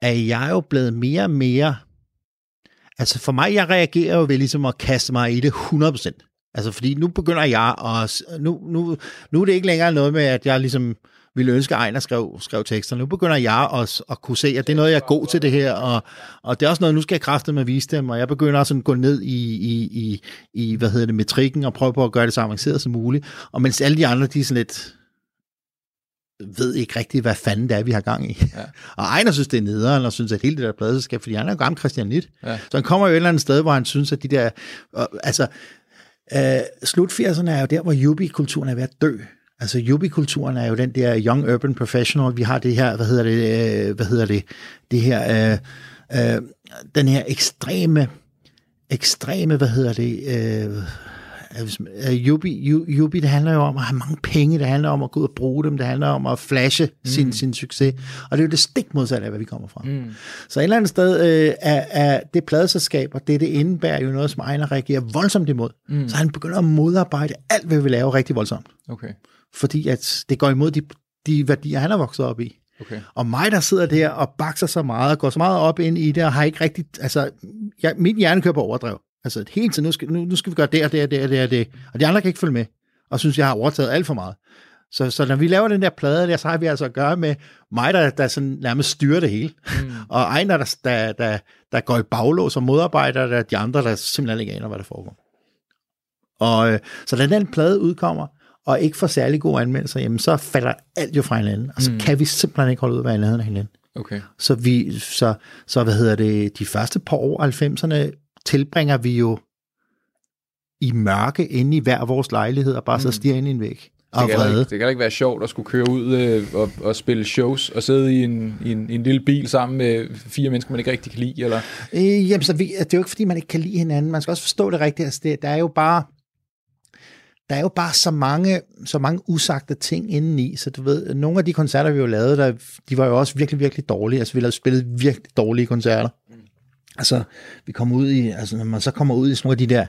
er jeg jo blevet mere og mere... Altså for mig, jeg reagerer jo ved ligesom at kaste mig i det 100%. Altså fordi nu begynder jeg at... Nu, nu, nu er det ikke længere noget med, at jeg ligesom ville ønske, at Ejner skrev, skrev tekster. Nu begynder jeg at, at kunne se, at det er noget, jeg er god til det her, og, og det er også noget, nu skal jeg kræfte med at vise dem, og jeg begynder også at gå ned i, i, i, i, hvad hedder det, metrikken, og prøve på at gøre det så avanceret som muligt. Og mens alle de andre, de er sådan lidt, ved ikke rigtigt, hvad fanden det er, vi har gang i. Ja. [laughs] og Ejner synes, det er nederen, og synes, at hele det der pladeselskab, fordi han er jo gammel Christian Nitt. Ja. Så han kommer jo et eller andet sted, hvor han synes, at de der... Øh, altså, øh, slut 80'erne er jo der, hvor yubi-kulturen er ved at dø. Altså yubi-kulturen er jo den der young urban professional. Vi har det her, hvad hedder det, øh, hvad hedder det, det her, øh, øh, den her ekstreme ekstreme, hvad hedder det, øh, Yubi, Yubi, det handler jo om at have mange penge, det handler om at gå ud og bruge dem, det handler om at flashe mm. sin, sin succes, og det er jo det stik modsatte af, hvad vi kommer fra. Mm. Så et eller andet sted øh, er, er det pladeselskab, og det, det indebærer jo noget, som Ejner reagerer voldsomt imod. Mm. Så han begynder at modarbejde alt, hvad vi laver rigtig voldsomt. Okay. Fordi at det går imod de, de værdier, han er vokset op i. Okay. Og mig, der sidder der og bakser så meget, og går så meget op ind i det, og har ikke rigtig, altså, jeg, mit hjerne kører på overdrev. Altså hele tiden, nu skal, nu, nu skal vi gøre det og det og det og det og det. Og de andre kan ikke følge med, og synes, jeg har overtaget alt for meget. Så, så når vi laver den der plade der, så har vi altså at gøre med mig, der, der sådan nærmest styrer det hele. Mm. Og Ejner, der, der, der, der går i baglås og modarbejder, der de andre, der simpelthen ikke aner, hvad der foregår. Og øh, så da den plade udkommer, og ikke får særlig gode anmeldelser, jamen så falder alt jo fra hinanden, og så mm. kan vi simpelthen ikke holde ud af hinanden. Okay. Så, vi, så, så hvad hedder det, de første par år, 90'erne, tilbringer vi jo i mørke inde i hver vores lejlighed og bare så mm. stiger ind i en væg. Det kan, ikke, det kan ikke være sjovt at skulle køre ud øh, og, og spille shows og sidde i en, i, en, i en lille bil sammen med fire mennesker, man ikke rigtig kan lide? Eller? Øh, jamen, så vi, det er jo ikke, fordi man ikke kan lide hinanden. Man skal også forstå det rigtigt. Altså, det, der er jo bare der er jo bare så mange, så mange usagte ting indeni, så du ved, nogle af de koncerter, vi jo lavede, der, de var jo også virkelig, virkelig dårlige. Altså, vi lavede spillet virkelig dårlige koncerter. Altså, vi kommer ud i, altså når man så kommer ud i sådan nogle af de der,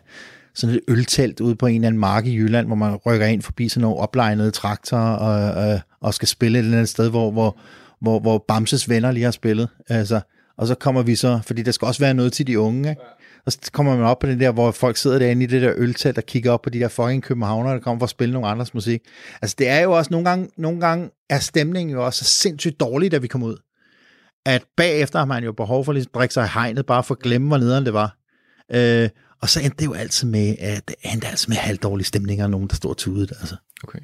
sådan et øltelt ude på en eller anden mark i Jylland, hvor man rykker ind forbi sådan nogle oplegnede traktorer og, og, og skal spille et eller andet sted, hvor, hvor, hvor, hvor Bamses venner lige har spillet. Altså, og så kommer vi så, fordi der skal også være noget til de unge, ikke? Og så kommer man op på den der, hvor folk sidder derinde i det der øltelt og kigger op på de der fucking københavner, der kommer for at spille nogle andres musik. Altså det er jo også, nogle gange, nogle gange er stemningen jo også så sindssygt dårlig, da vi kommer ud at bagefter har man jo behov for ligesom drikke sig i hegnet, bare for at glemme, hvor nederen det var. Øh, og så endte det jo altid med, at det endte altid med halvdårlige stemninger, og nogen, der stod tudet, altså. Okay.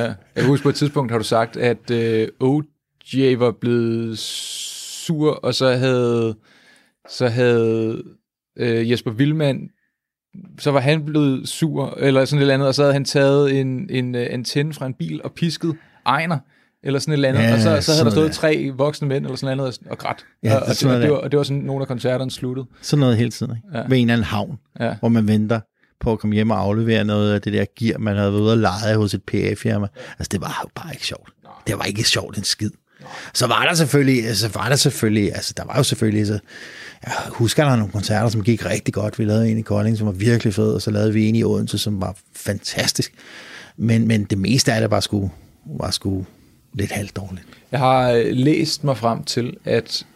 ja. Jeg husker på et tidspunkt, har du sagt, at øh, OJ var blevet sur, og så havde, så havde øh, Jesper Vildmand så var han blevet sur, eller sådan et eller andet, og så havde han taget en, en en antenne fra en bil og pisket Ejner eller sådan et eller andet, ja, og så, så havde der stået tre voksne mænd, eller sådan noget, og grædt. Ja, og, og, det, og, det var, og det var sådan, nogle af koncerterne sluttede. Sådan noget hele tiden, ikke? Ja. Ved en eller anden havn, ja. hvor man venter på at komme hjem og aflevere noget af det der gear, man havde været ude og lege hos et PA-firma. Altså, det var jo bare ikke sjovt. Nej. Det var ikke sjovt en skid. Nej. Så var der selvfølgelig, altså var der selvfølgelig, altså der var jo selvfølgelig, så, jeg husker, der var nogle koncerter, som gik rigtig godt. Vi lavede en i Kolding, som var virkelig fed, og så lavede vi en i Odense, som var fantastisk. Men, men det meste af det var sgu, var sgu lidt halvt dårligt. Jeg har øh, læst mig frem til, at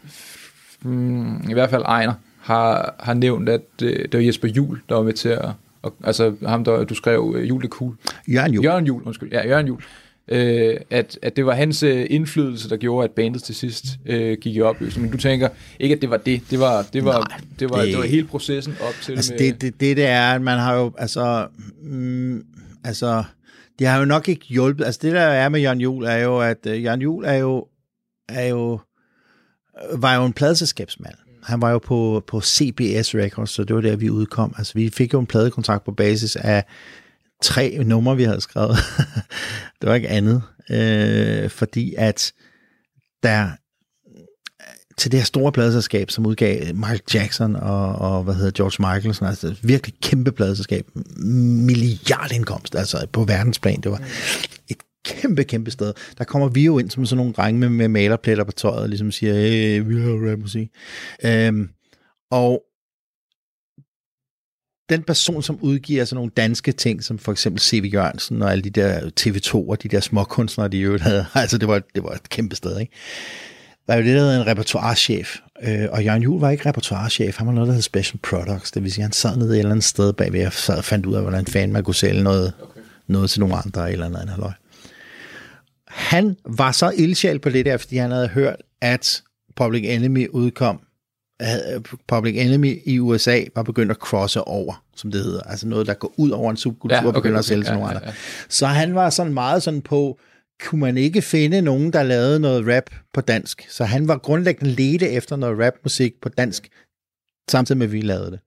mm, i hvert fald Ejner har, har nævnt, at øh, det var Jesper Jul, der var med til at, og, altså ham, der du skrev, øh, Jul er cool. Jørgen Jul. Jørgen Jul, undskyld. Ja, Jørgen Jul. Øh, at, at det var hans øh, indflydelse, der gjorde, at bandet til sidst øh, gik i opløsning. Men du tænker ikke, at det var det. Det var, det var, Nej, det var, det, det var hele processen op til. Altså med, det, det, det, det er, at man har jo, altså, mm, altså, det har jo nok ikke hjulpet. Altså det der er med Jørgen Jul er jo, at uh, Jørgen Jul er jo, er jo, øh, var jo en pladeselskabsmand. Han var jo på, på CBS Records, så det var der, vi udkom. Altså vi fik jo en pladekontrakt på basis af tre numre, vi havde skrevet. [laughs] det var ikke andet. Øh, fordi at der til det her store pladeselskab, som udgav Michael Jackson og, og hvad hedder George Michael, sådan, altså virkelig kæmpe pladeselskab, milliardindkomst, altså på verdensplan, det var et kæmpe, kæmpe sted. Der kommer vi jo ind som sådan nogle drenge med, med malerpletter på tøjet, og ligesom siger, hey, vi har rap musik. Øhm, og den person, som udgiver sådan nogle danske ting, som for eksempel C.V. Jørgensen og alle de der TV2 og de der småkunstnere, de jo havde, [laughs] altså det var, det var et kæmpe sted, ikke? Var jo det, der hedder en repertoirechef. Øh, og Jørgen Juhl var ikke repertoirechef, han var noget, der hed Special Products. Det vil sige, han sad nede et eller andet sted bagved og sad og fandt ud af, hvordan fanden man kunne sælge noget, okay. noget til nogle andre eller andet andet Han var så ildsjæl på det der, fordi han havde hørt, at Public Enemy udkom. Public Enemy i USA var begyndt at crosse over, som det hedder. Altså noget, der går ud over en subkultur ja, okay, og begynder okay, at sælge okay, til nogle ja, andre. Ja, ja. Så han var sådan meget sådan på, kunne man ikke finde nogen, der lavede noget rap på dansk. Så han var grundlæggende lede efter noget rapmusik på dansk, samtidig med, at vi lavede det.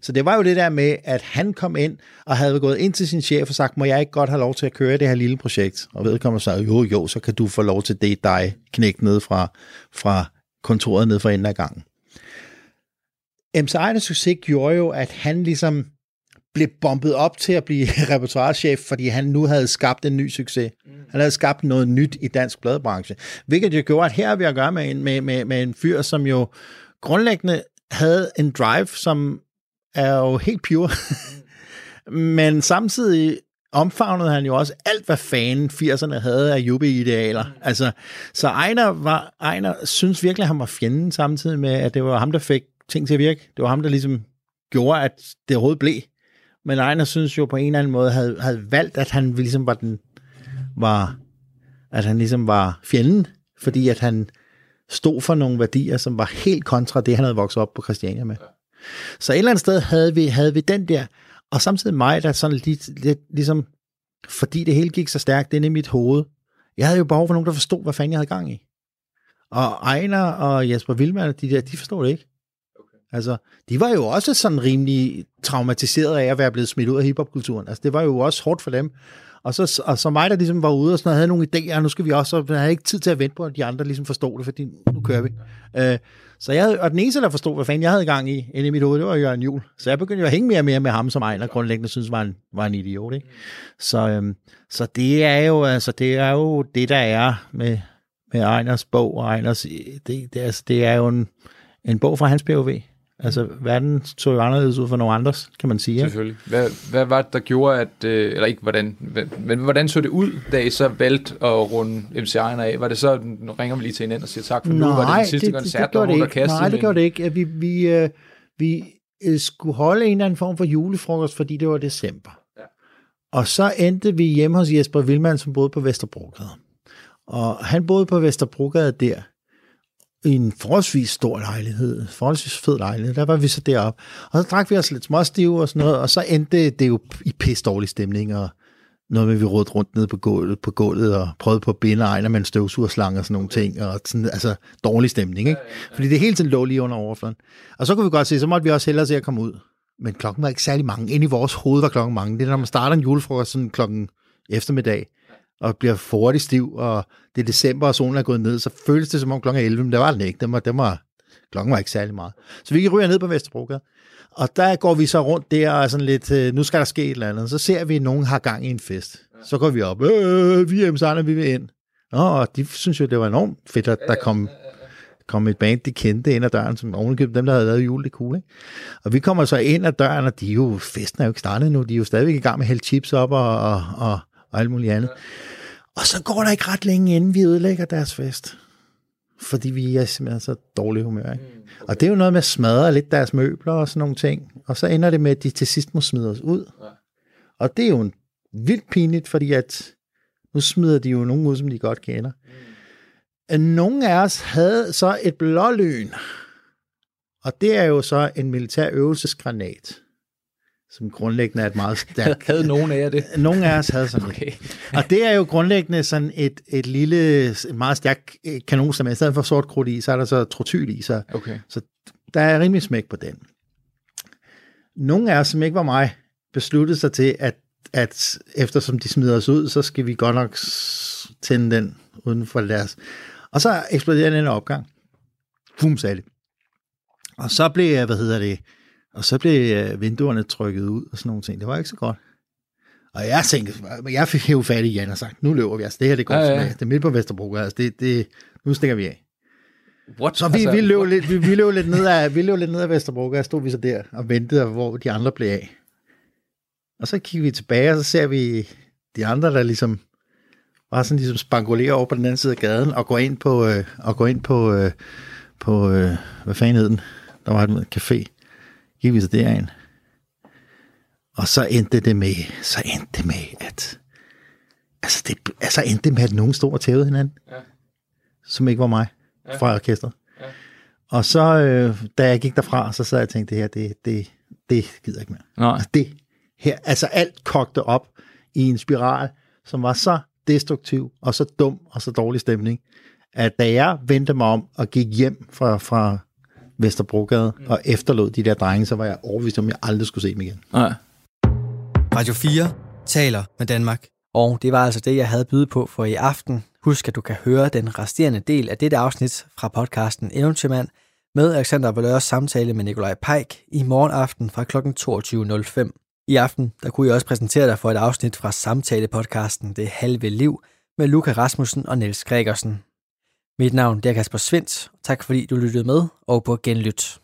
Så det var jo det der med, at han kom ind og havde gået ind til sin chef og sagt, må jeg ikke godt have lov til at køre det her lille projekt? Og vedkommende sagde, jo jo, så kan du få lov til det dig knægt ned fra, fra kontoret ned for enden af gangen. MC Ejners succes gjorde jo, at han ligesom blev bombet op til at blive [laughs] repertoirechef, fordi han nu havde skabt en ny succes. Han havde skabt noget nyt i dansk bladbranche. Hvilket jo gjorde, at her er vi at gøre med en, med, med, med en fyr, som jo grundlæggende havde en drive, som er jo helt pure. [laughs] Men samtidig omfavnede han jo også alt, hvad fanen 80'erne havde af jubi-idealer. Altså, så Ejner, var, Ejner synes virkelig, at han var fjenden samtidig med, at det var ham, der fik ting til at virke. Det var ham, der ligesom gjorde, at det overhovedet blev. Men Ejner synes jo på en eller anden måde, havde, havde valgt, at han ligesom var den, var, at han ligesom var fjenden, fordi at han stod for nogle værdier, som var helt kontra det, han havde vokset op på Christiania med. Så et eller andet sted havde vi, havde vi den der, og samtidig mig, der sådan lidt, lidt ligesom, fordi det hele gik så stærkt ind i mit hoved, jeg havde jo behov for nogen, der forstod, hvad fanden jeg havde gang i. Og Ejner og Jesper Vilman, de der, de forstod det ikke. Altså, de var jo også sådan rimelig traumatiseret af at være blevet smidt ud af hiphopkulturen. Altså, det var jo også hårdt for dem. Og så, og så mig, der ligesom var ude og sådan, havde nogle idéer, nu skal vi også, jeg havde ikke tid til at vente på, at de andre ligesom forstod det, fordi nu kører vi. Øh, så jeg og den eneste, der forstod, hvad fanden jeg havde gang i inde i mit hoved, det var Jørgen Jul. Så jeg begyndte jo at hænge mere og mere med ham, som Ejner grundlæggende synes var en, var en idiot. Ikke? Så, øhm, så det er jo altså, det er jo det, der er med, med Ejners bog og Ejners, det, det, altså, det er jo en, en bog fra hans POV. Altså, verden så jo anderledes ud for nogle andres, kan man sige. Selvfølgelig. Hvad, hvad var det, der gjorde, at... Øh, eller ikke hvordan... Men hvordan så det ud, da I så valgte at runde MC Ejner af? Var det så... Nu ringer vi lige til hinanden og siger tak for nej, nu. Var det den det, sidste koncert, det, det der var det Nej, det gjorde det ikke. Vi, vi, øh, vi øh, skulle holde en eller anden form for julefrokost, fordi det var december. Ja. Og så endte vi hjemme hos Jesper Vilman, som boede på Vesterbrogade. Og han boede på Vesterbrogade der, i en forholdsvis stor lejlighed, forholdsvis fed lejlighed, der var vi så deroppe. Og så drak vi os lidt småstive og sådan noget, og så endte det jo i pisse dårlig stemning, og noget med, at vi rådte rundt ned på gulvet, på gulvet og prøvede på at binde ejner med en støvsugerslange og sådan nogle ting, og sådan, altså dårlig stemning, ikke? Fordi det hele tiden lå lige under overfladen. Og så kunne vi godt se, så måtte vi også hellere se at komme ud. Men klokken var ikke særlig mange. Inde i vores hoved var klokken mange. Det er, når man starter en julefrokost sådan klokken eftermiddag, og bliver hurtigt stiv, og det er december, og solen er gået ned, så føles det som om klokken er 11, men det var den ikke. Den var, den var, klokken var ikke særlig meget. Så vi ryger ned på Vesterbrogade, og der går vi så rundt der, og sådan lidt, øh, nu skal der ske et eller andet. Så ser vi, at nogen har gang i en fest. Så går vi op, øh, vi er hjemme vi vil ind. Og de synes jo, det var enormt fedt, at der kom, kom et band, de kendte ind ad døren, som ovenikøbet dem, der havde lavet jule, det cool, ikke? Og vi kommer så ind ad døren, og de er jo, festen er jo ikke startet nu, de er jo stadigvæk i gang med at hælde chips op og, og, og, og alt muligt andet. Og så går der ikke ret længe, inden vi ødelægger deres fest. Fordi vi er simpelthen så dårlige humør. Ikke? Mm. Og det er jo noget med at smadre lidt deres møbler og sådan nogle ting. Og så ender det med, at de til sidst må smide os ud. Og det er jo en vildt pinligt, fordi at nu smider de jo nogen ud, som de godt kender. Mm. Nogle af os havde så et blålyn. Og det er jo så en militær øvelsesgranat som grundlæggende er et meget [laughs] stærkt... havde nogen af jer det? [laughs] Nogen af os havde sådan okay. Og det er jo grundlæggende sådan et, et lille, et meget stærkt kanonslag. I stedet for sort krudt i, så er der så trotyl i. Så, okay. så der er rimelig smæk på den. Nogle af os, som ikke var mig, besluttede sig til, at, at eftersom de smider os ud, så skal vi godt nok tænde den uden for deres. Og så eksploderede den opgang. Fum, sagde det. Og så blev, hvad hedder det, og så blev øh, vinduerne trykket ud og sådan nogle ting. Det var ikke så godt. Og jeg tænkte, jeg fik jo fat i Jan og sagt, nu løber vi, altså det her, det går ja, ja. Det er midt på Vesterbro, altså det, det, nu stikker vi af. What? Så vi, altså, vi, løb what? lidt, vi, vi, løb lidt ned af, vi løb lidt ned af Vesterbro, og stod vi så der og ventede, hvor de andre blev af. Og så kigger vi tilbage, og så ser vi de andre, der ligesom bare sådan ligesom spangulerer over på den anden side af gaden, og går ind på, øh, og går ind på, øh, på øh, hvad fanden hed den? Der var et café gik vi så derind. Og så endte det med, så endte det med, at altså, det, altså endte det med, at nogen stod og tævede hinanden, ja. som ikke var mig, ja. fra orkestret. Ja. Og så, øh, da jeg gik derfra, så sad jeg og tænkte, det her, det, det, det gider jeg ikke mere. Nej. Altså, det her, altså alt kogte op i en spiral, som var så destruktiv, og så dum, og så dårlig stemning, at da jeg vendte mig om og gik hjem fra, fra Vesterbrogade mm. og efterlod de der drenge, så var jeg overbevist om, jeg aldrig skulle se dem igen. Nej. Radio 4 taler med Danmark. Og det var altså det, jeg havde byde på for i aften. Husk, at du kan høre den resterende del af dette afsnit fra podcasten Eventyrmand med Alexander Valøres samtale med Nikolaj Peik i morgen aften fra kl. 22.05. I aften der kunne jeg også præsentere dig for et afsnit fra samtalepodcasten Det Halve Liv med Luca Rasmussen og Niels Gregersen. Mit navn er Kasper Svendt. Tak fordi du lyttede med og på genlyt.